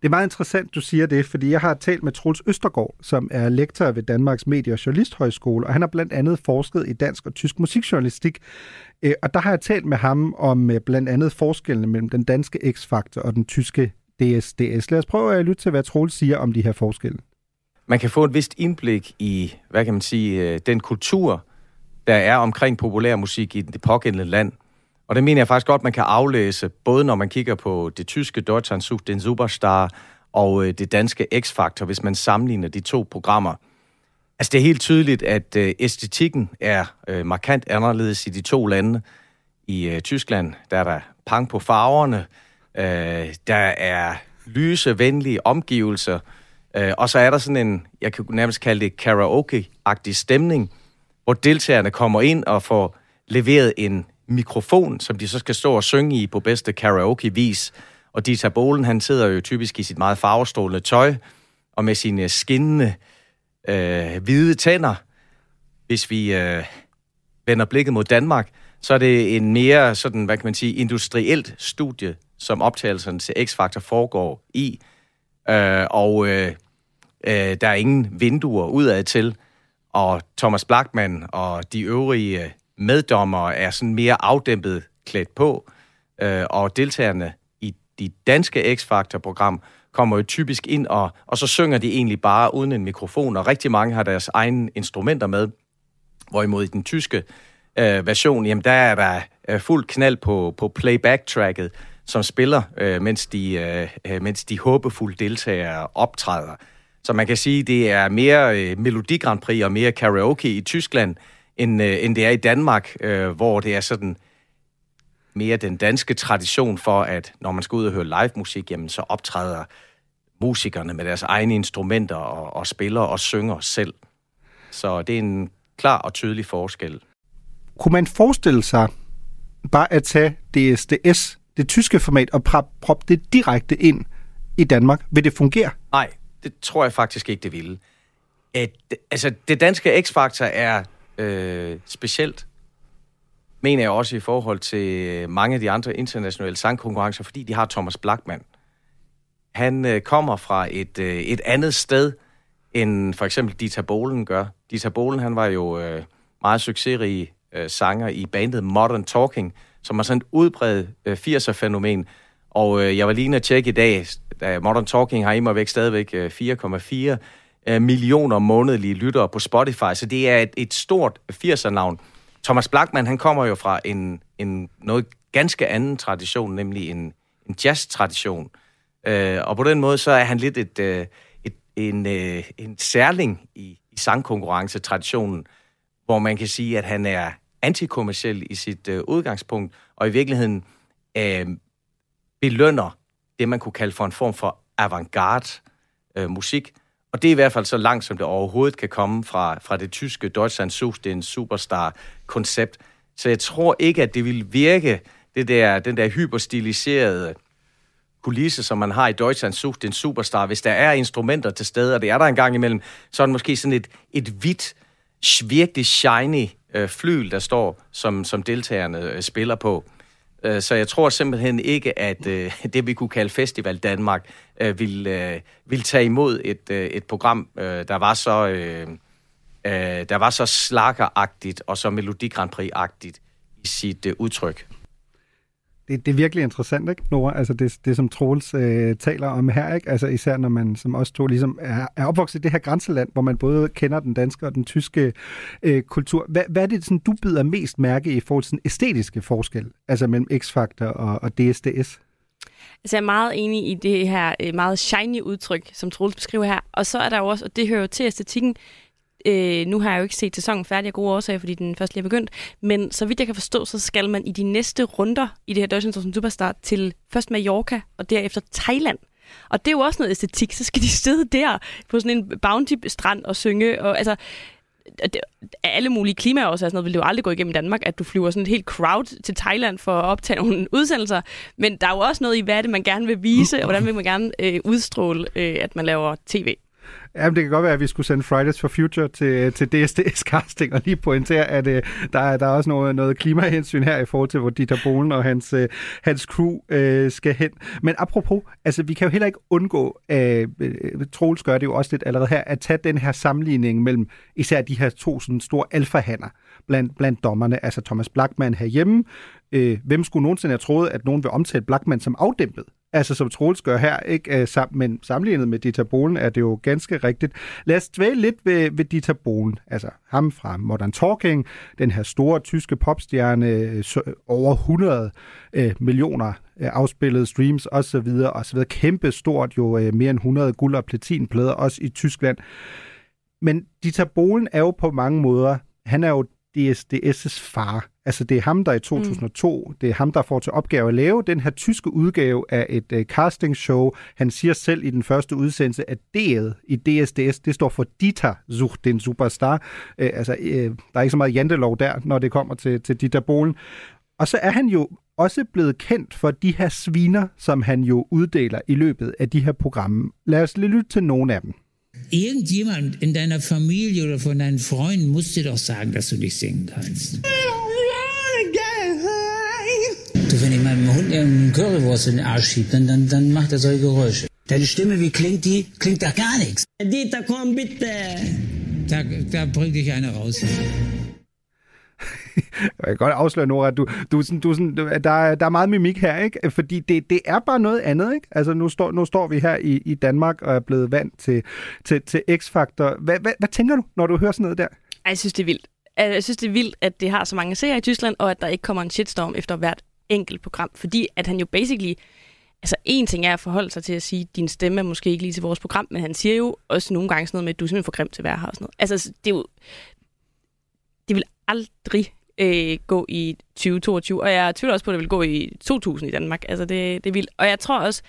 Det er meget interessant, du siger det, fordi jeg har talt med Troels Østergaard, som er lektor ved Danmarks Medie- og Journalisthøjskole, og han har blandt andet forsket i dansk og tysk musikjournalistik. Øh, og der har jeg talt med ham om øh, blandt andet forskellene mellem den danske X-Factor og den tyske DSDS. Lad os prøve at lytte til, hvad Troels siger om de her forskelle. Man kan få et vist indblik i, hvad kan man sige, øh, den kultur, der er omkring populær musik i det pågældende land. Og det mener jeg faktisk godt, man kan aflæse, både når man kigger på det tyske Deutschland sucht den Superstar og øh, det danske X-Factor, hvis man sammenligner de to programmer. Altså det er helt tydeligt, at øh, æstetikken er øh, markant anderledes i de to lande. I øh, Tyskland, der er der pang på farverne, øh, der er lyse, venlige omgivelser, øh, og så er der sådan en, jeg kan nærmest kalde det karaoke-agtig stemning, hvor deltagerne kommer ind og får leveret en mikrofon, som de så skal stå og synge i på bedste karaoke-vis. Og Dieter Bohlen, han sidder jo typisk i sit meget farvestrålende tøj, og med sine skinnende øh, hvide tænder. Hvis vi øh, vender blikket mod Danmark, så er det en mere sådan, hvad kan man sige, industrielt studie, som optagelserne til X-Factor foregår i. Øh, og øh, øh, der er ingen vinduer udad til. Og Thomas Blackman og de øvrige øh, meddommere er sådan mere afdæmpet klædt på, øh, og deltagerne i de danske X-Factor-program kommer jo typisk ind, og, og så synger de egentlig bare uden en mikrofon, og rigtig mange har deres egne instrumenter med. Hvorimod i den tyske øh, version, jamen der er der øh, fuld knald på, på playback-tracket, som spiller, øh, mens, de, øh, øh mens de håbefulde deltagere optræder. Så man kan sige, det er mere øh, Melodi Grand Prix og mere karaoke i Tyskland, end, øh, end det er i Danmark, øh, hvor det er sådan mere den danske tradition for, at når man skal ud og høre live musik, jamen så optræder musikerne med deres egne instrumenter og, og spiller og synger selv. Så det er en klar og tydelig forskel. Kunne man forestille sig bare at tage DSDS, det tyske format, og proppe det direkte ind i Danmark? Vil det fungere? Nej, det tror jeg faktisk ikke, det ville. Et, altså, det danske X-Factor er øh, specielt, mener jeg også i forhold til øh, mange af de andre internationale sangkonkurrencer, fordi de har Thomas Blackman. Han øh, kommer fra et, øh, et andet sted, end for eksempel Dieter Bohlen gør. Dieter Bohlen, han var jo øh, meget succesrig øh, sanger i bandet Modern Talking, som er sådan et udbredt øh, 80'er-fænomen. Og øh, jeg var lige at tjekke i dag, da Modern Talking har imod væk stadigvæk øh, 4,4 øh, millioner månedlige lyttere på Spotify, så det er et, et stort 80'er-navn. Thomas Blackman, han kommer jo fra en, en noget ganske anden tradition, nemlig en, en jazz-tradition. Øh, og på den måde, så er han lidt et, øh, et, en, øh, en særling i, i sangkonkurrencetraditionen, hvor man kan sige, at han er antikommerciel i sit øh, udgangspunkt, og i virkeligheden øh, belønner det, man kunne kalde for en form for avantgarde øh, musik. Og det er i hvert fald så langt, som det overhovedet kan komme fra, fra det tyske Deutschland Sucht, den superstar-koncept. Så jeg tror ikke, at det vil virke, det der, den der hyperstiliserede kulisse, som man har i Deutschland Sucht, den superstar. Hvis der er instrumenter til stede, og det er der en gang imellem, så er det måske sådan et, et hvidt, virkelig shiny øh, flyl, der står, som, som deltagerne øh, spiller på. Øh, så jeg tror simpelthen ikke, at øh, det, vi kunne kalde Festival Danmark, øh, ville, øh, vil, vil tage imod et, et program, der var så... Der var så slakkeragtigt og så Melodi Grand Prix-agtigt i sit udtryk det, det er virkelig interessant, ikke, Nora? Altså det, det som Troels øh, taler om her, ikke? Altså især når man som også to ligesom er, er opvokset i det her grænseland, hvor man både kender den danske og den tyske øh, kultur. Hvad, hvad er det, sådan, du bider mest mærke i forhold til den æstetiske forskel, altså mellem X-Factor og, og DSDS? Altså, jeg er meget enig i det her øh, meget shiny udtryk, som Troels beskriver her. Og så er der jo også, og det hører jo til æstetikken, Øh, nu har jeg jo ikke set sæsonen færdig af gode årsager, fordi den først lige er begyndt. Men så vidt jeg kan forstå, så skal man i de næste runder i det her Deutschland Superstar til først Mallorca og derefter Thailand. Og det er jo også noget æstetik. Så skal de sidde der på sådan en bounty-strand og synge. Og, altså, det, alle mulige klimaer også, sådan noget, vil det jo aldrig gå igennem Danmark, at du flyver sådan et helt crowd til Thailand for at optage nogle udsendelser. Men der er jo også noget i, hvad det, man gerne vil vise, og hvordan vil man gerne øh, udstråle, øh, at man laver tv. Jamen, det kan godt være, at vi skulle sende Fridays for Future til, til DSDS casting og lige pointere, at uh, der, er, der er også noget, noget klimahensyn her i forhold til, hvor Dieter Bohlen og hans, uh, hans crew uh, skal hen. Men apropos, altså vi kan jo heller ikke undgå, uh, Troels gør det jo også lidt allerede her, at tage den her sammenligning mellem især de her to sådan store alfahander blandt, blandt dommerne, altså Thomas Blackman herhjemme. Uh, hvem skulle nogensinde have troet, at nogen vil omtale Blackman som afdæmpet? Altså som Troels gør her, ikke? Øh, sam, men sammenlignet med Dieter Bohlen er det jo ganske rigtigt. Lad os dvæle lidt ved, ved Dieter Bohlen, altså ham fra Modern Talking, den her store tyske popstjerne, øh, over 100 øh, millioner øh, afspillede streams osv. osv. Kæmpe stort, jo øh, mere end 100 guld- og platinplader, også i Tyskland. Men Dieter Bohlen er jo på mange måder, han er jo DSDS' far. Altså det er ham, der i 2002, mm. det er ham, der får til opgave at lave den her tyske udgave af et uh, castingshow. Han siger selv i den første udsendelse, at D'et i DSDS, det står for Dieter sucht den Superstar. Uh, altså, uh, der er ikke så meget jantelov der, når det kommer til, til Dieter Bohlen. Og så er han jo også blevet kendt for de her sviner, som han jo uddeler i løbet af de her programmer. Lad os lige lytte til nogle af dem. Irgendjemand in deiner Familie oder von deinen Freunden muss dir doch sagen, dass du nicht singen kannst. Wenn ich meinem Hund einen Currywurst in den Arsch schiebe, dann, dann, dann macht er solche Geräusche. Deine Stimme, wie klingt die? Klingt da gar nichts. Dieter, komm bitte. Da, da bringt dich einer raus. jeg kan godt afsløre, Nora, du, du, sådan, du, sådan, der, der er meget mimik her, ikke? Fordi det, det er bare noget andet, ikke? Altså, nu står, nu står vi her i, i Danmark og er blevet vant til, til, til X-Factor. Hvad, hvad, hvad tænker du, når du hører sådan noget der? Jeg synes, det er vildt. Jeg synes, det er vildt, at det har så mange seere i Tyskland, og at der ikke kommer en shitstorm efter hvert enkelt program, fordi at han jo basically, altså en ting er at forholde sig til at sige, din stemme er måske ikke lige til vores program, men han siger jo også nogle gange sådan noget med, at du er simpelthen for grim til at være her og sådan noget. Altså, det er jo, det vil aldrig øh, gå i 2022, og jeg tvivler også på, at det vil gå i 2000 i Danmark. Altså, det, det er vildt. Og jeg tror også,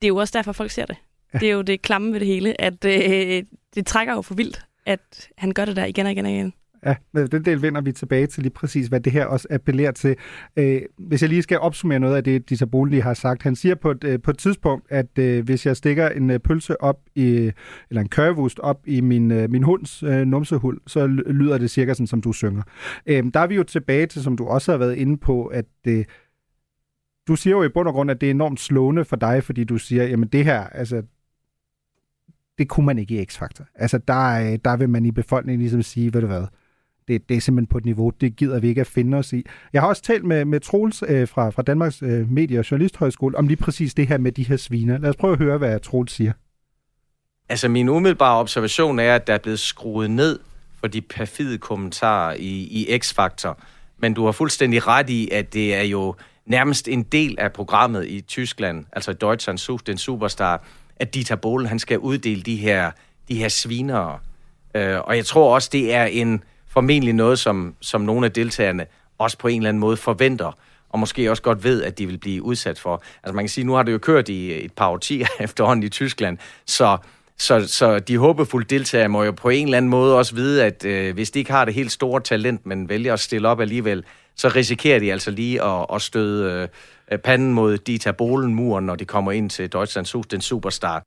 det er jo også derfor, folk ser det. Ja. Det er jo det klamme ved det hele, at øh, det trækker jo for vildt, at han gør det der igen og igen og igen. Ja, den del vender vi tilbage til lige præcis, hvad det her også appellerer til. Øh, hvis jeg lige skal opsummere noget af det, Dieter Bohlen lige har sagt. Han siger på et, øh, på et tidspunkt, at øh, hvis jeg stikker en øh, pølse op i, eller en kørvust op i min, øh, min hunds øh, numsehul, så lyder det cirka sådan, som du synger. Øh, der er vi jo tilbage til, som du også har været inde på, at øh, du siger jo i bund og grund, at det er enormt slående for dig, fordi du siger, jamen det her, altså det kunne man ikke i X-Factor. Altså, der, øh, der vil man i befolkningen ligesom sige, ved du hvad, det, det er simpelthen på et niveau, det gider vi ikke at finde os i. Jeg har også talt med, med Troels øh, fra, fra Danmarks øh, Medie- og Journalisthøjskole om lige præcis det her med de her sviner. Lad os prøve at høre, hvad Troels siger. Altså, min umiddelbare observation er, at der er blevet skruet ned for de perfide kommentarer i, i X-Factor. Men du har fuldstændig ret i, at det er jo nærmest en del af programmet i Tyskland, altså Deutschland sucht den Superstar, at Dieter Bohlen, han skal uddele de her, de her svinere. Øh, og jeg tror også, det er en formentlig noget, som, som nogle af deltagerne også på en eller anden måde forventer, og måske også godt ved, at de vil blive udsat for. Altså man kan sige, nu har det jo kørt i et par årtier efterhånden i Tyskland, så, så, så de håbefulde deltagere må jo på en eller anden måde også vide, at øh, hvis de ikke har det helt store talent, men vælger at stille op alligevel, så risikerer de altså lige at, at støde øh, panden mod Dieter Bohlen-muren, når de kommer ind til Deutschland den superstar.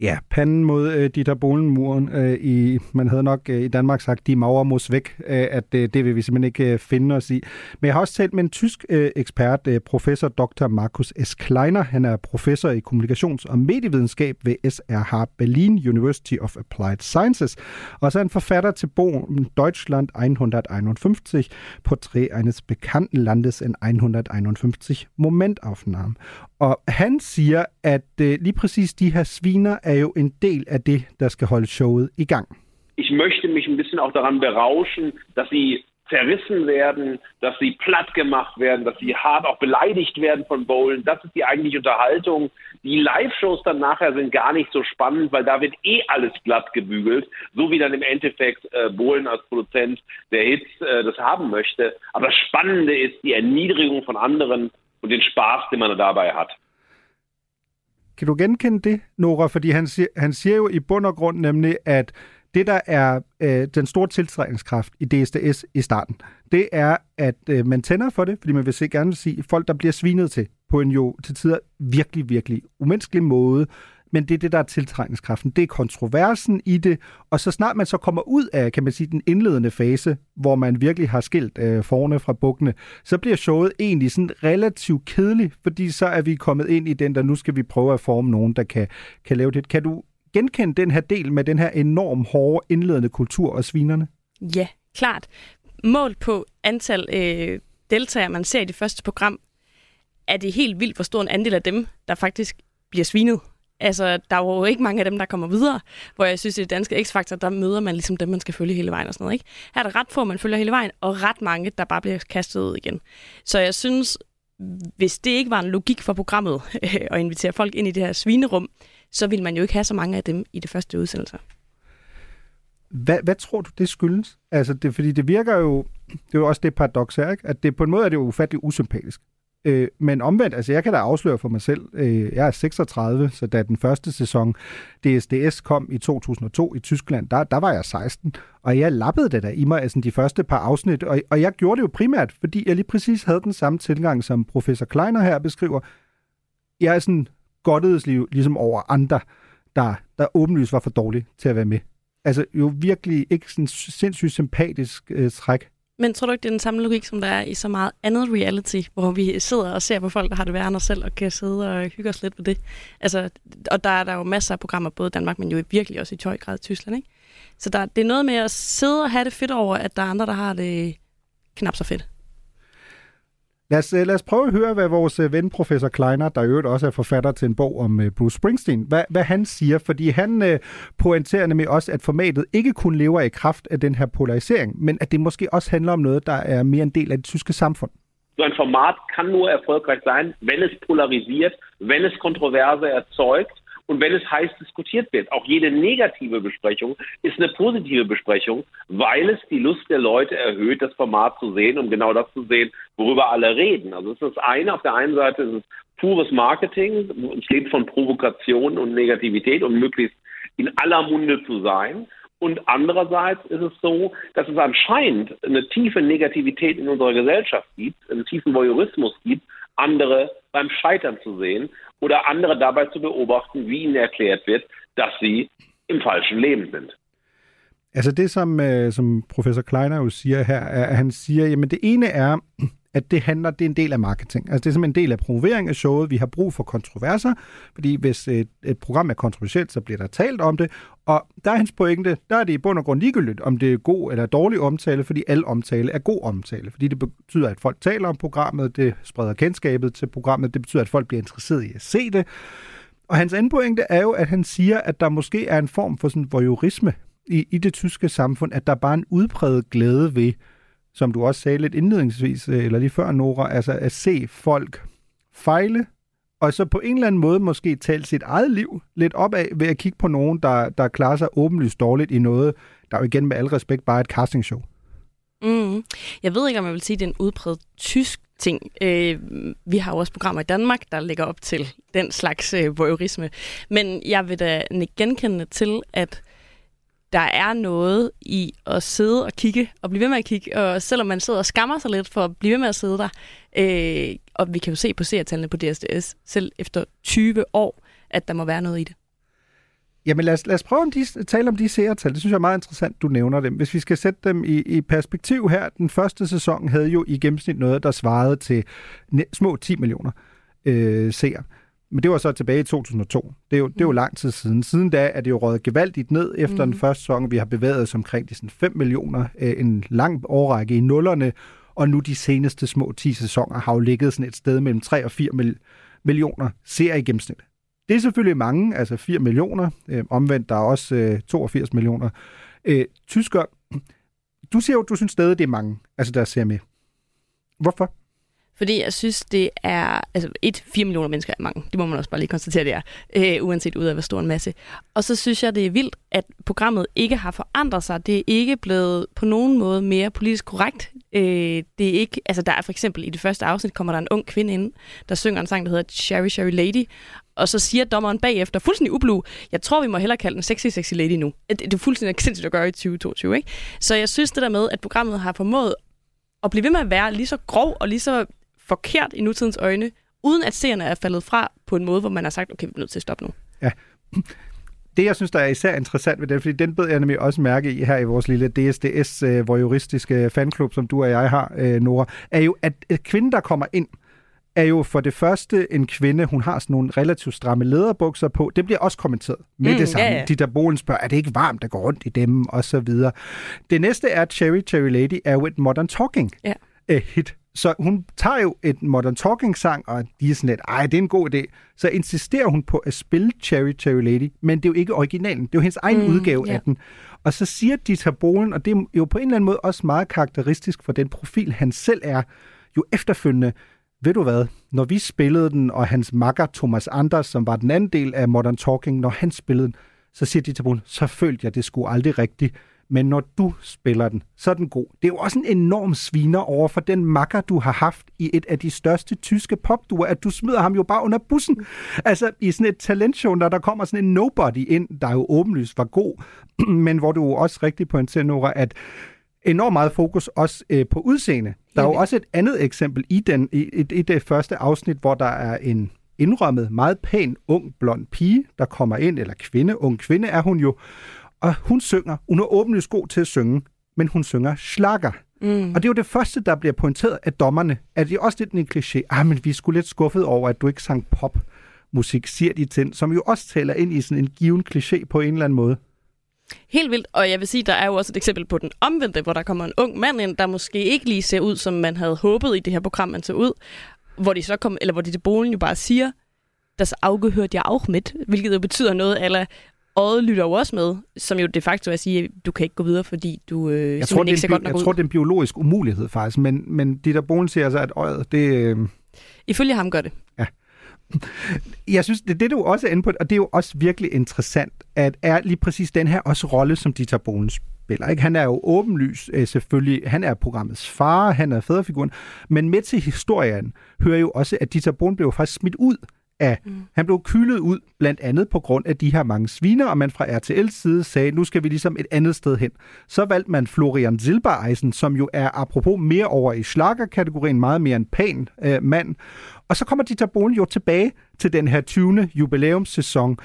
Ja, panden mod øh, Dieter Bohlen-muren. Øh, i, man havde nok øh, i Danmark sagt, de mager mos væk, øh, at øh, det vil vi simpelthen ikke øh, finde os i. Men jeg har også talt med en tysk øh, ekspert, øh, professor Dr. Markus S. Kleiner. Han er professor i kommunikations- og medievidenskab ved SRH Berlin University of Applied Sciences. Og så er han forfatter til bogen Deutschland 151, Porträt eines bekannten Landes in 151 Momentaufnahmen. Og han siger, at øh, lige præcis de her sviner er jo en del af det, der skal holde showet i gang. Ich möchte mich ein bisschen auch daran berauschen, dass sie zerrissen werden, dass sie platt gemacht werden, dass sie hart auch beleidigt werden von Bowlen. Das ist die eigentliche Unterhaltung. Die Live-Shows dann nachher sind gar nicht so spannend, weil da wird eh alles glatt gebügelt, so wie dann im Endeffekt äh, Bohlen als Produzent der Hits äh, das haben möchte. Aber das Spannende ist die Erniedrigung von anderen und den Spaß, den man dabei hat. Kan du genkende det, Nora? Fordi han siger, han siger jo i bund og grund nemlig, at det, der er øh, den store tiltrækningskraft i DSDS i starten, det er, at øh, man tænder for det, fordi man vil se gerne vil sige folk, der bliver svinet til på en jo til tider virkelig, virkelig umenneskelig måde, men det er det, der er tiltrækningskraften. Det er kontroversen i det, og så snart man så kommer ud af, kan man sige, den indledende fase, hvor man virkelig har skilt øh, forne fra bukkene, så bliver showet egentlig sådan relativt kedeligt, fordi så er vi kommet ind i den, der nu skal vi prøve at forme nogen, der kan, kan lave det. Kan du genkende den her del med den her enorm hårde indledende kultur og svinerne? Ja, klart. Mål på antal øh, deltagere, man ser i det første program, er det helt vildt, hvor stor en andel af dem, der faktisk bliver svinet. Altså, der er jo ikke mange af dem, der kommer videre, hvor jeg synes, at i det danske X-Factor, der møder man ligesom dem, man skal følge hele vejen og sådan noget. Ikke? Her er der ret få, man følger hele vejen, og ret mange, der bare bliver kastet ud igen. Så jeg synes, hvis det ikke var en logik for programmet at invitere folk ind i det her svinerum, så ville man jo ikke have så mange af dem i det første udsendelse. Hvad, hvad tror du, det skyldes? Altså, det, fordi det virker jo, det er jo også det paradoks her, ikke? at det på en måde er det jo ufattelig usympatisk. Øh, men omvendt, altså jeg kan da afsløre for mig selv, øh, jeg er 36, så da den første sæson DSDS kom i 2002 i Tyskland, der, der var jeg 16, og jeg lappede det der i mig, altså de første par afsnit, og, og jeg gjorde det jo primært, fordi jeg lige præcis havde den samme tilgang, som professor Kleiner her beskriver. Jeg er sådan godtedes liv, ligesom over andre, der, der åbenlyst var for dårlige til at være med. Altså jo virkelig ikke sådan sindssygt sympatisk øh, træk men tror du ikke, det er den samme logik, som der er i så meget andet reality, hvor vi sidder og ser på folk, der har det værre end os selv, og kan sidde og hygge os lidt ved det? Altså, og der er der jo masser af programmer, både i Danmark, men jo virkelig også i høj grad i Tyskland, ikke? Så der, det er noget med at sidde og have det fedt over, at der er andre, der har det knap så fedt. Lad os, øh, lad os prøve at høre, hvad vores øh, ven, professor Kleiner, der i øvrigt også er forfatter til en bog om øh, Bruce Springsteen, hvad, hvad han siger. Fordi han øh, pointerer nemlig også, at formatet ikke kun lever i kraft af den her polarisering, men at det måske også handler om noget, der er mere en del af det tyske samfund. So ein Format kann nur erfolgreich sein, wenn es polarisiert, wenn es Kontroverse erzeugt und wenn es heiß diskutiert wird. Auch jede negative Besprechung ist eine positive Besprechung, weil es die Lust der Leute erhöht, das Format zu sehen, um genau das zu sehen, worüber alle reden. Also es ist das eine. Auf der einen Seite ist es pures Marketing. Es lebt von Provokation und Negativität und möglichst in aller Munde zu sein. Und andererseits ist es so, dass es anscheinend eine tiefe Negativität in unserer Gesellschaft gibt, einen tiefen Voyeurismus gibt, andere beim Scheitern zu sehen oder andere dabei zu beobachten, wie ihnen erklärt wird, dass sie im falschen Leben sind. Altså det, som, øh, som professor Kleiner jo siger her, er, at han siger, jamen det ene er, at det handler, det er en del af marketing. Altså det er simpelthen en del af promovering af showet. Vi har brug for kontroverser, fordi hvis et, et program er kontroversielt, så bliver der talt om det. Og der er hans pointe, der er det i bund og grund ligegyldigt, om det er god eller dårlig omtale, fordi al omtale er god omtale. Fordi det betyder, at folk taler om programmet, det spreder kendskabet til programmet, det betyder, at folk bliver interesseret i at se det. Og hans anden pointe er jo, at han siger, at der måske er en form for sådan voyeurisme i, i det tyske samfund, at der bare en udpræget glæde ved, som du også sagde lidt indledningsvis, øh, eller lige før, Nora, altså at se folk fejle, og så på en eller anden måde måske tale sit eget liv lidt op af ved at kigge på nogen, der, der klarer sig åbenlyst dårligt i noget, der jo igen med al respekt bare er et castingshow. Mm. Jeg ved ikke, om jeg vil sige, at det er en udbredt tysk ting. Øh, vi har jo også programmer i Danmark, der ligger op til den slags øh, voyeurisme. Men jeg vil da genkende til, at der er noget i at sidde og kigge, og blive ved med at kigge, og selvom man sidder og skammer sig lidt for at blive ved med at sidde der, øh, og vi kan jo se på seertallene på DSDS, selv efter 20 år, at der må være noget i det. Jamen lad os, lad os prøve at de, tale om de seertal. Det synes jeg er meget interessant, du nævner dem. Hvis vi skal sætte dem i, i perspektiv her, den første sæson havde jo i gennemsnit noget, der svarede til små 10 millioner øh, seere. Men det var så tilbage i 2002. Det er jo, det er jo lang tid siden. Siden da er det jo røget gevaldigt ned efter mm. den første sæson. Vi har bevæget os omkring de sådan 5 millioner, øh, en lang årrække i nullerne, og nu de seneste små 10 sæsoner har jo ligget sådan et sted mellem 3 og 4 mil- millioner ser i gennemsnit. Det er selvfølgelig mange, altså 4 millioner. Øh, omvendt, der er også øh, 82 millioner. Øh, tysker, du siger jo, du synes stadig, det er mange, altså der ser med. Hvorfor? Fordi jeg synes, det er... Altså, et, 4 millioner mennesker er mange. Det må man også bare lige konstatere, det er. Øh, uanset ud af, hvor stor en masse. Og så synes jeg, det er vildt, at programmet ikke har forandret sig. Det er ikke blevet på nogen måde mere politisk korrekt. Øh, det er ikke... Altså, der er for eksempel i det første afsnit, kommer der en ung kvinde ind, der synger en sang, der hedder Sherry Sherry Lady. Og så siger dommeren bagefter, fuldstændig ublu, jeg tror, vi må hellere kalde den sexy, sexy lady nu. Det, det er fuldstændig sindssygt at gøre i 2022, ikke? Så jeg synes det der med, at programmet har formået at blive ved med at være lige så grov og lige så forkert i nutidens øjne, uden at seerne er faldet fra på en måde, hvor man har sagt, okay, vi er nødt til at stoppe nu. Ja. Det, jeg synes, der er især interessant ved den, fordi den bed jeg nemlig også mærke i her i vores lille DSDS, øh, hvor juristiske fanklub, som du og jeg har, øh, Nora, er jo, at kvinden, der kommer ind, er jo for det første en kvinde, hun har sådan nogle relativt stramme lederbukser på. Det bliver også kommenteret med mm, det samme. Ja. De der bolen spørger, er det ikke varmt, der går rundt i dem, og så videre. Det næste er, at Cherry Cherry Lady er jo et modern talking ja. hit. Så hun tager jo et Modern Talking-sang, og de er sådan lidt, ej, det er en god idé. Så insisterer hun på at spille Cherry Cherry Lady, men det er jo ikke originalen. Det er jo hendes egen mm, udgave yeah. af den. Og så siger Dieter Bohlen, og det er jo på en eller anden måde også meget karakteristisk for den profil, han selv er, jo efterfølgende, ved du hvad, når vi spillede den, og hans makker Thomas Anders, som var den anden del af Modern Talking, når han spillede den, så siger Dieter Bohlen, så følte jeg det skulle aldrig rigtigt men når du spiller den, så er den god. Det er jo også en enorm sviner over for den makker, du har haft i et af de største tyske popduer, at du smider ham jo bare under bussen. Altså i sådan et talentshow, når der kommer sådan en nobody ind, der jo åbenlyst var god, men hvor du også rigtig pointerer, Nora, at enormt meget fokus også øh, på udseende. Der er jo også et andet eksempel i, den, i, i, i det første afsnit, hvor der er en indrømmet meget pæn, ung, blond pige, der kommer ind, eller kvinde, ung kvinde er hun jo, og hun synger, hun er åbenlyst god til at synge, men hun synger slakker. Mm. Og det er jo det første, der bliver pointeret af dommerne. At det er også lidt en kliché. Ah, men vi er sgu lidt skuffet over, at du ikke sang pop musik, siger de til, som jo også taler ind i sådan en given kliché på en eller anden måde. Helt vildt, og jeg vil sige, der er jo også et eksempel på den omvendte, hvor der kommer en ung mand ind, der måske ikke lige ser ud, som man havde håbet i det her program, man ser ud, hvor de så kom, eller hvor de til bolen jo bare siger, das Auge hört ja auch mit, hvilket jo betyder noget, eller øjet lytter jo også med, som jo de facto er at sige, at du kan ikke gå videre, fordi du øh, Jeg tror, ikke er ser godt nok jeg ud. tror, det er en biologisk umulighed faktisk, men, men Dieter Bohlen siger altså, at øjet, det... Øh, Ifølge ham gør det. jeg synes, det er det, du også er inde på, og det er jo også virkelig interessant, at er lige præcis den her også rolle, som Dieter Bohlen spiller. Ikke? Han er jo åbenlys øh, selvfølgelig, han er programmets far, han er fædrefiguren, men med til historien hører jo også, at Dieter Bohlen blev faktisk smidt ud af, mm. han blev kylet ud, blandt andet på grund af de her mange sviner, og man fra RTL's side sagde, nu skal vi ligesom et andet sted hen. Så valgte man Florian Silbereisen, som jo er apropos mere over i schlagerkategorien, meget mere en pæn øh, mand. Og så kommer Dieter Bohlen jo tilbage til den her 20. jubilæumssæson,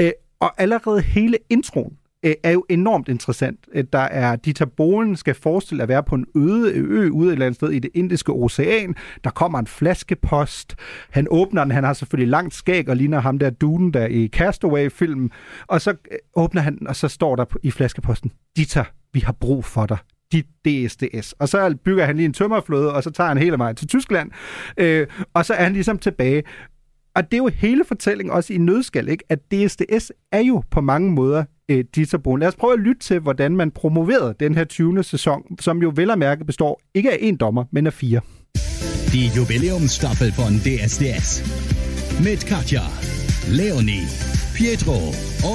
øh, og allerede hele introen øh, er jo enormt interessant. Øh, der er Dieter Bohlen skal forestille at være på en øde ø ude et eller andet sted i det indiske ocean. Der kommer en flaskepost. Han åbner den. Han har selvfølgelig langt skæg og ligner ham der duden der i Castaway-filmen. Og så øh, åbner han den, og så står der i flaskeposten, Dieter, vi har brug for dig dit DSDS. Og så bygger han lige en tømmerflåde, og så tager han hele vejen til Tyskland. Øh, og så er han ligesom tilbage. Og det er jo hele fortællingen også i nødskal, ikke? at DSDS er jo på mange måder øh, Dieter Bohlen. Lad os prøve at lytte til, hvordan man promoverede den her 20. sæson, som jo vel at mærke består ikke af en dommer, men af fire. Die Jubiläumsstaffel von DSDS. Mit Katja, Leonie, Pietro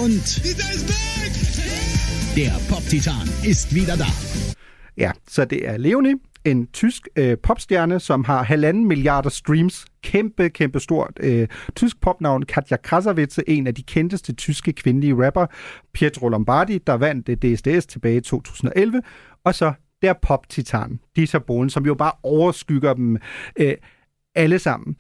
und der Pop-Titan ist wieder da. Ja, så det er Leonie, en tysk øh, popstjerne, som har halvanden milliarder streams. Kæmpe, kæmpe stort øh, tysk popnavn. Katja Krasavice, en af de kendteste tyske kvindelige rapper. Pietro Lombardi, der vandt øh, DSDS tilbage i 2011. Og så der pop-titan, Dieter Bohlen, som jo bare overskygger dem øh, alle sammen.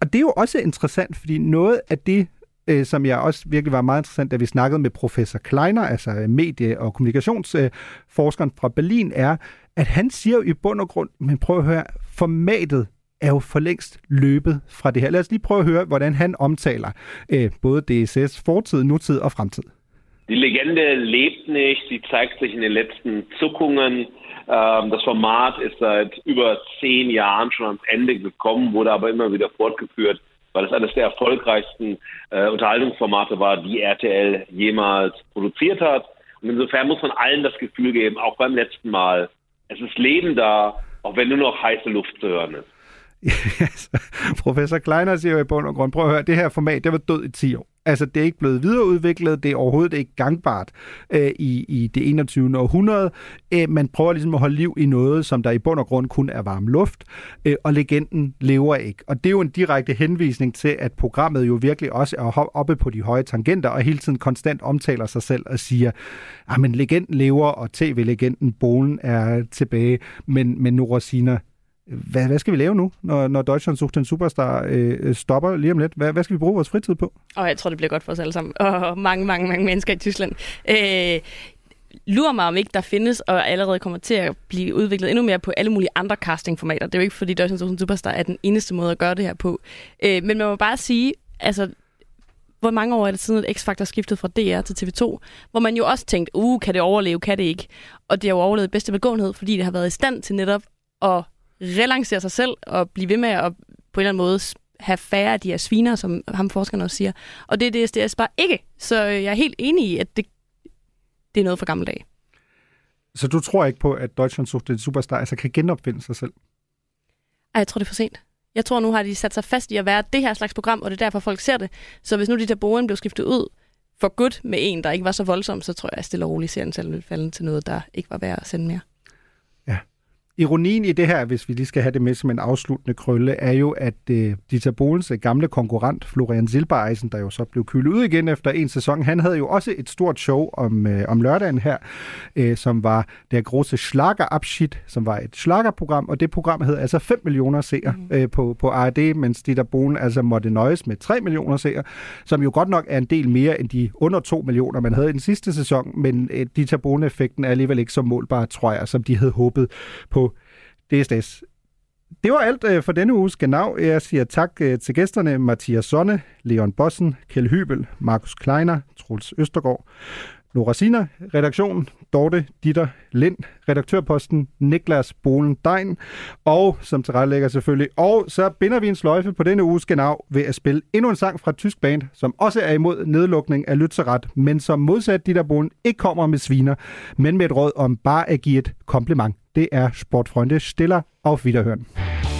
Og det er jo også interessant, fordi noget af det, øh, som jeg også virkelig var meget interessant, da vi snakkede med professor Kleiner, altså medie- og kommunikationsforskeren fra Berlin, er, at han siger jo i bund og grund, men prøv at høre, formatet er jo for længst løbet fra det her. Lad os lige prøve at høre, hvordan han omtaler øh, både DSS fortid, nutid og fremtid. Die Legende lebt nicht, sie zeigt sich in den letzten Zuckungen. Ähm, das Format ist seit über zehn Jahren schon ans Ende gekommen, wurde aber immer wieder fortgeführt, weil es eines der erfolgreichsten äh, Unterhaltungsformate war, die RTL jemals produziert hat. Und insofern muss man allen das Gefühl geben, auch beim letzten Mal, es ist Leben da, auch wenn nur noch heiße Luft zu hören ist. Professor Kleiner siger jo i bund og grund, prøv at høre, det her format, det var død i 10 år. Altså, det er ikke blevet videreudviklet, det er overhovedet ikke gangbart øh, i, i det 21. århundrede. Øh, man prøver ligesom at holde liv i noget, som der i bund og grund kun er varm luft, øh, og legenden lever ikke. Og det er jo en direkte henvisning til, at programmet jo virkelig også er oppe på de høje tangenter, og hele tiden konstant omtaler sig selv og siger, at men legenden lever, og tv-legenden Bolen er tilbage, men, men nu Rosina, hvad, hvad skal vi lave nu, når, når Deutschland sucht en superstar øh, stopper lige om lidt? Hvad, hvad skal vi bruge vores fritid på? Og jeg tror, det bliver godt for os alle sammen. Og mange, mange, mange mennesker i Tyskland. Øh, lurer mig, om ikke der findes, og allerede kommer til at blive udviklet endnu mere på alle mulige andre castingformater. Det er jo ikke, fordi Deutschland sucht en superstar er den eneste måde at gøre det her på. Øh, men man må bare sige, altså, hvor mange år er det siden, at X-Factor skiftede fra DR til TV2, hvor man jo også tænkte, uh, kan det overleve, kan det ikke? Og det har jo overlevet bedste begåenhed, fordi det har været i stand til netop at relancere sig selv og blive ved med at på en eller anden måde have færre af de her sviner, som ham forskeren også siger. Og det er DSDS bare ikke. Så øh, jeg er helt enig i, at det, det er noget for gamle dage. Så du tror ikke på, at Deutschland sucht en superstar altså kan genopfinde sig selv? Ej, jeg tror, det er for sent. Jeg tror, nu har de sat sig fast i at være det her slags program, og det er derfor, folk ser det. Så hvis nu de der bogen blev skiftet ud for godt med en, der ikke var så voldsom, så tror jeg, at stille og roligt serien selv vil falde til noget, der ikke var værd at sende mere. Ironien i det her, hvis vi lige skal have det med som en afsluttende krølle, er jo, at øh, Dieter Bohlens øh, gamle konkurrent, Florian Silbereisen, der jo så blev kølet ud igen efter en sæson, han havde jo også et stort show om, øh, om lørdagen her, øh, som var der große Schlagerabschied, som var et schlagerprogram, og det program hed altså 5 millioner seere mm. øh, på, på ARD, mens Dieter Bohlen altså måtte nøjes med 3 millioner seere, som jo godt nok er en del mere end de under 2 millioner, man havde i den sidste sæson, men øh, Dieter Bohlen-effekten er alligevel ikke så målbar, tror jeg, som de havde håbet på DSDS. Det var alt øh, for denne uges genau. Jeg siger tak øh, til gæsterne Mathias Sonne, Leon Bossen, Kjell Hybel, Markus Kleiner, Truls Østergaard. Nora Sina, redaktionen, Dorte Ditter Lind, redaktørposten, Niklas Bolen Dein, og som tilrettelægger selvfølgelig. Og så binder vi en sløjfe på denne uges genau ved at spille endnu en sang fra et tysk band, som også er imod nedlukning af Lützerath, men som modsat Ditter Bolen ikke kommer med sviner, men med et råd om bare at give et kompliment. Det er Sportfreunde Stiller auf Wiederhören.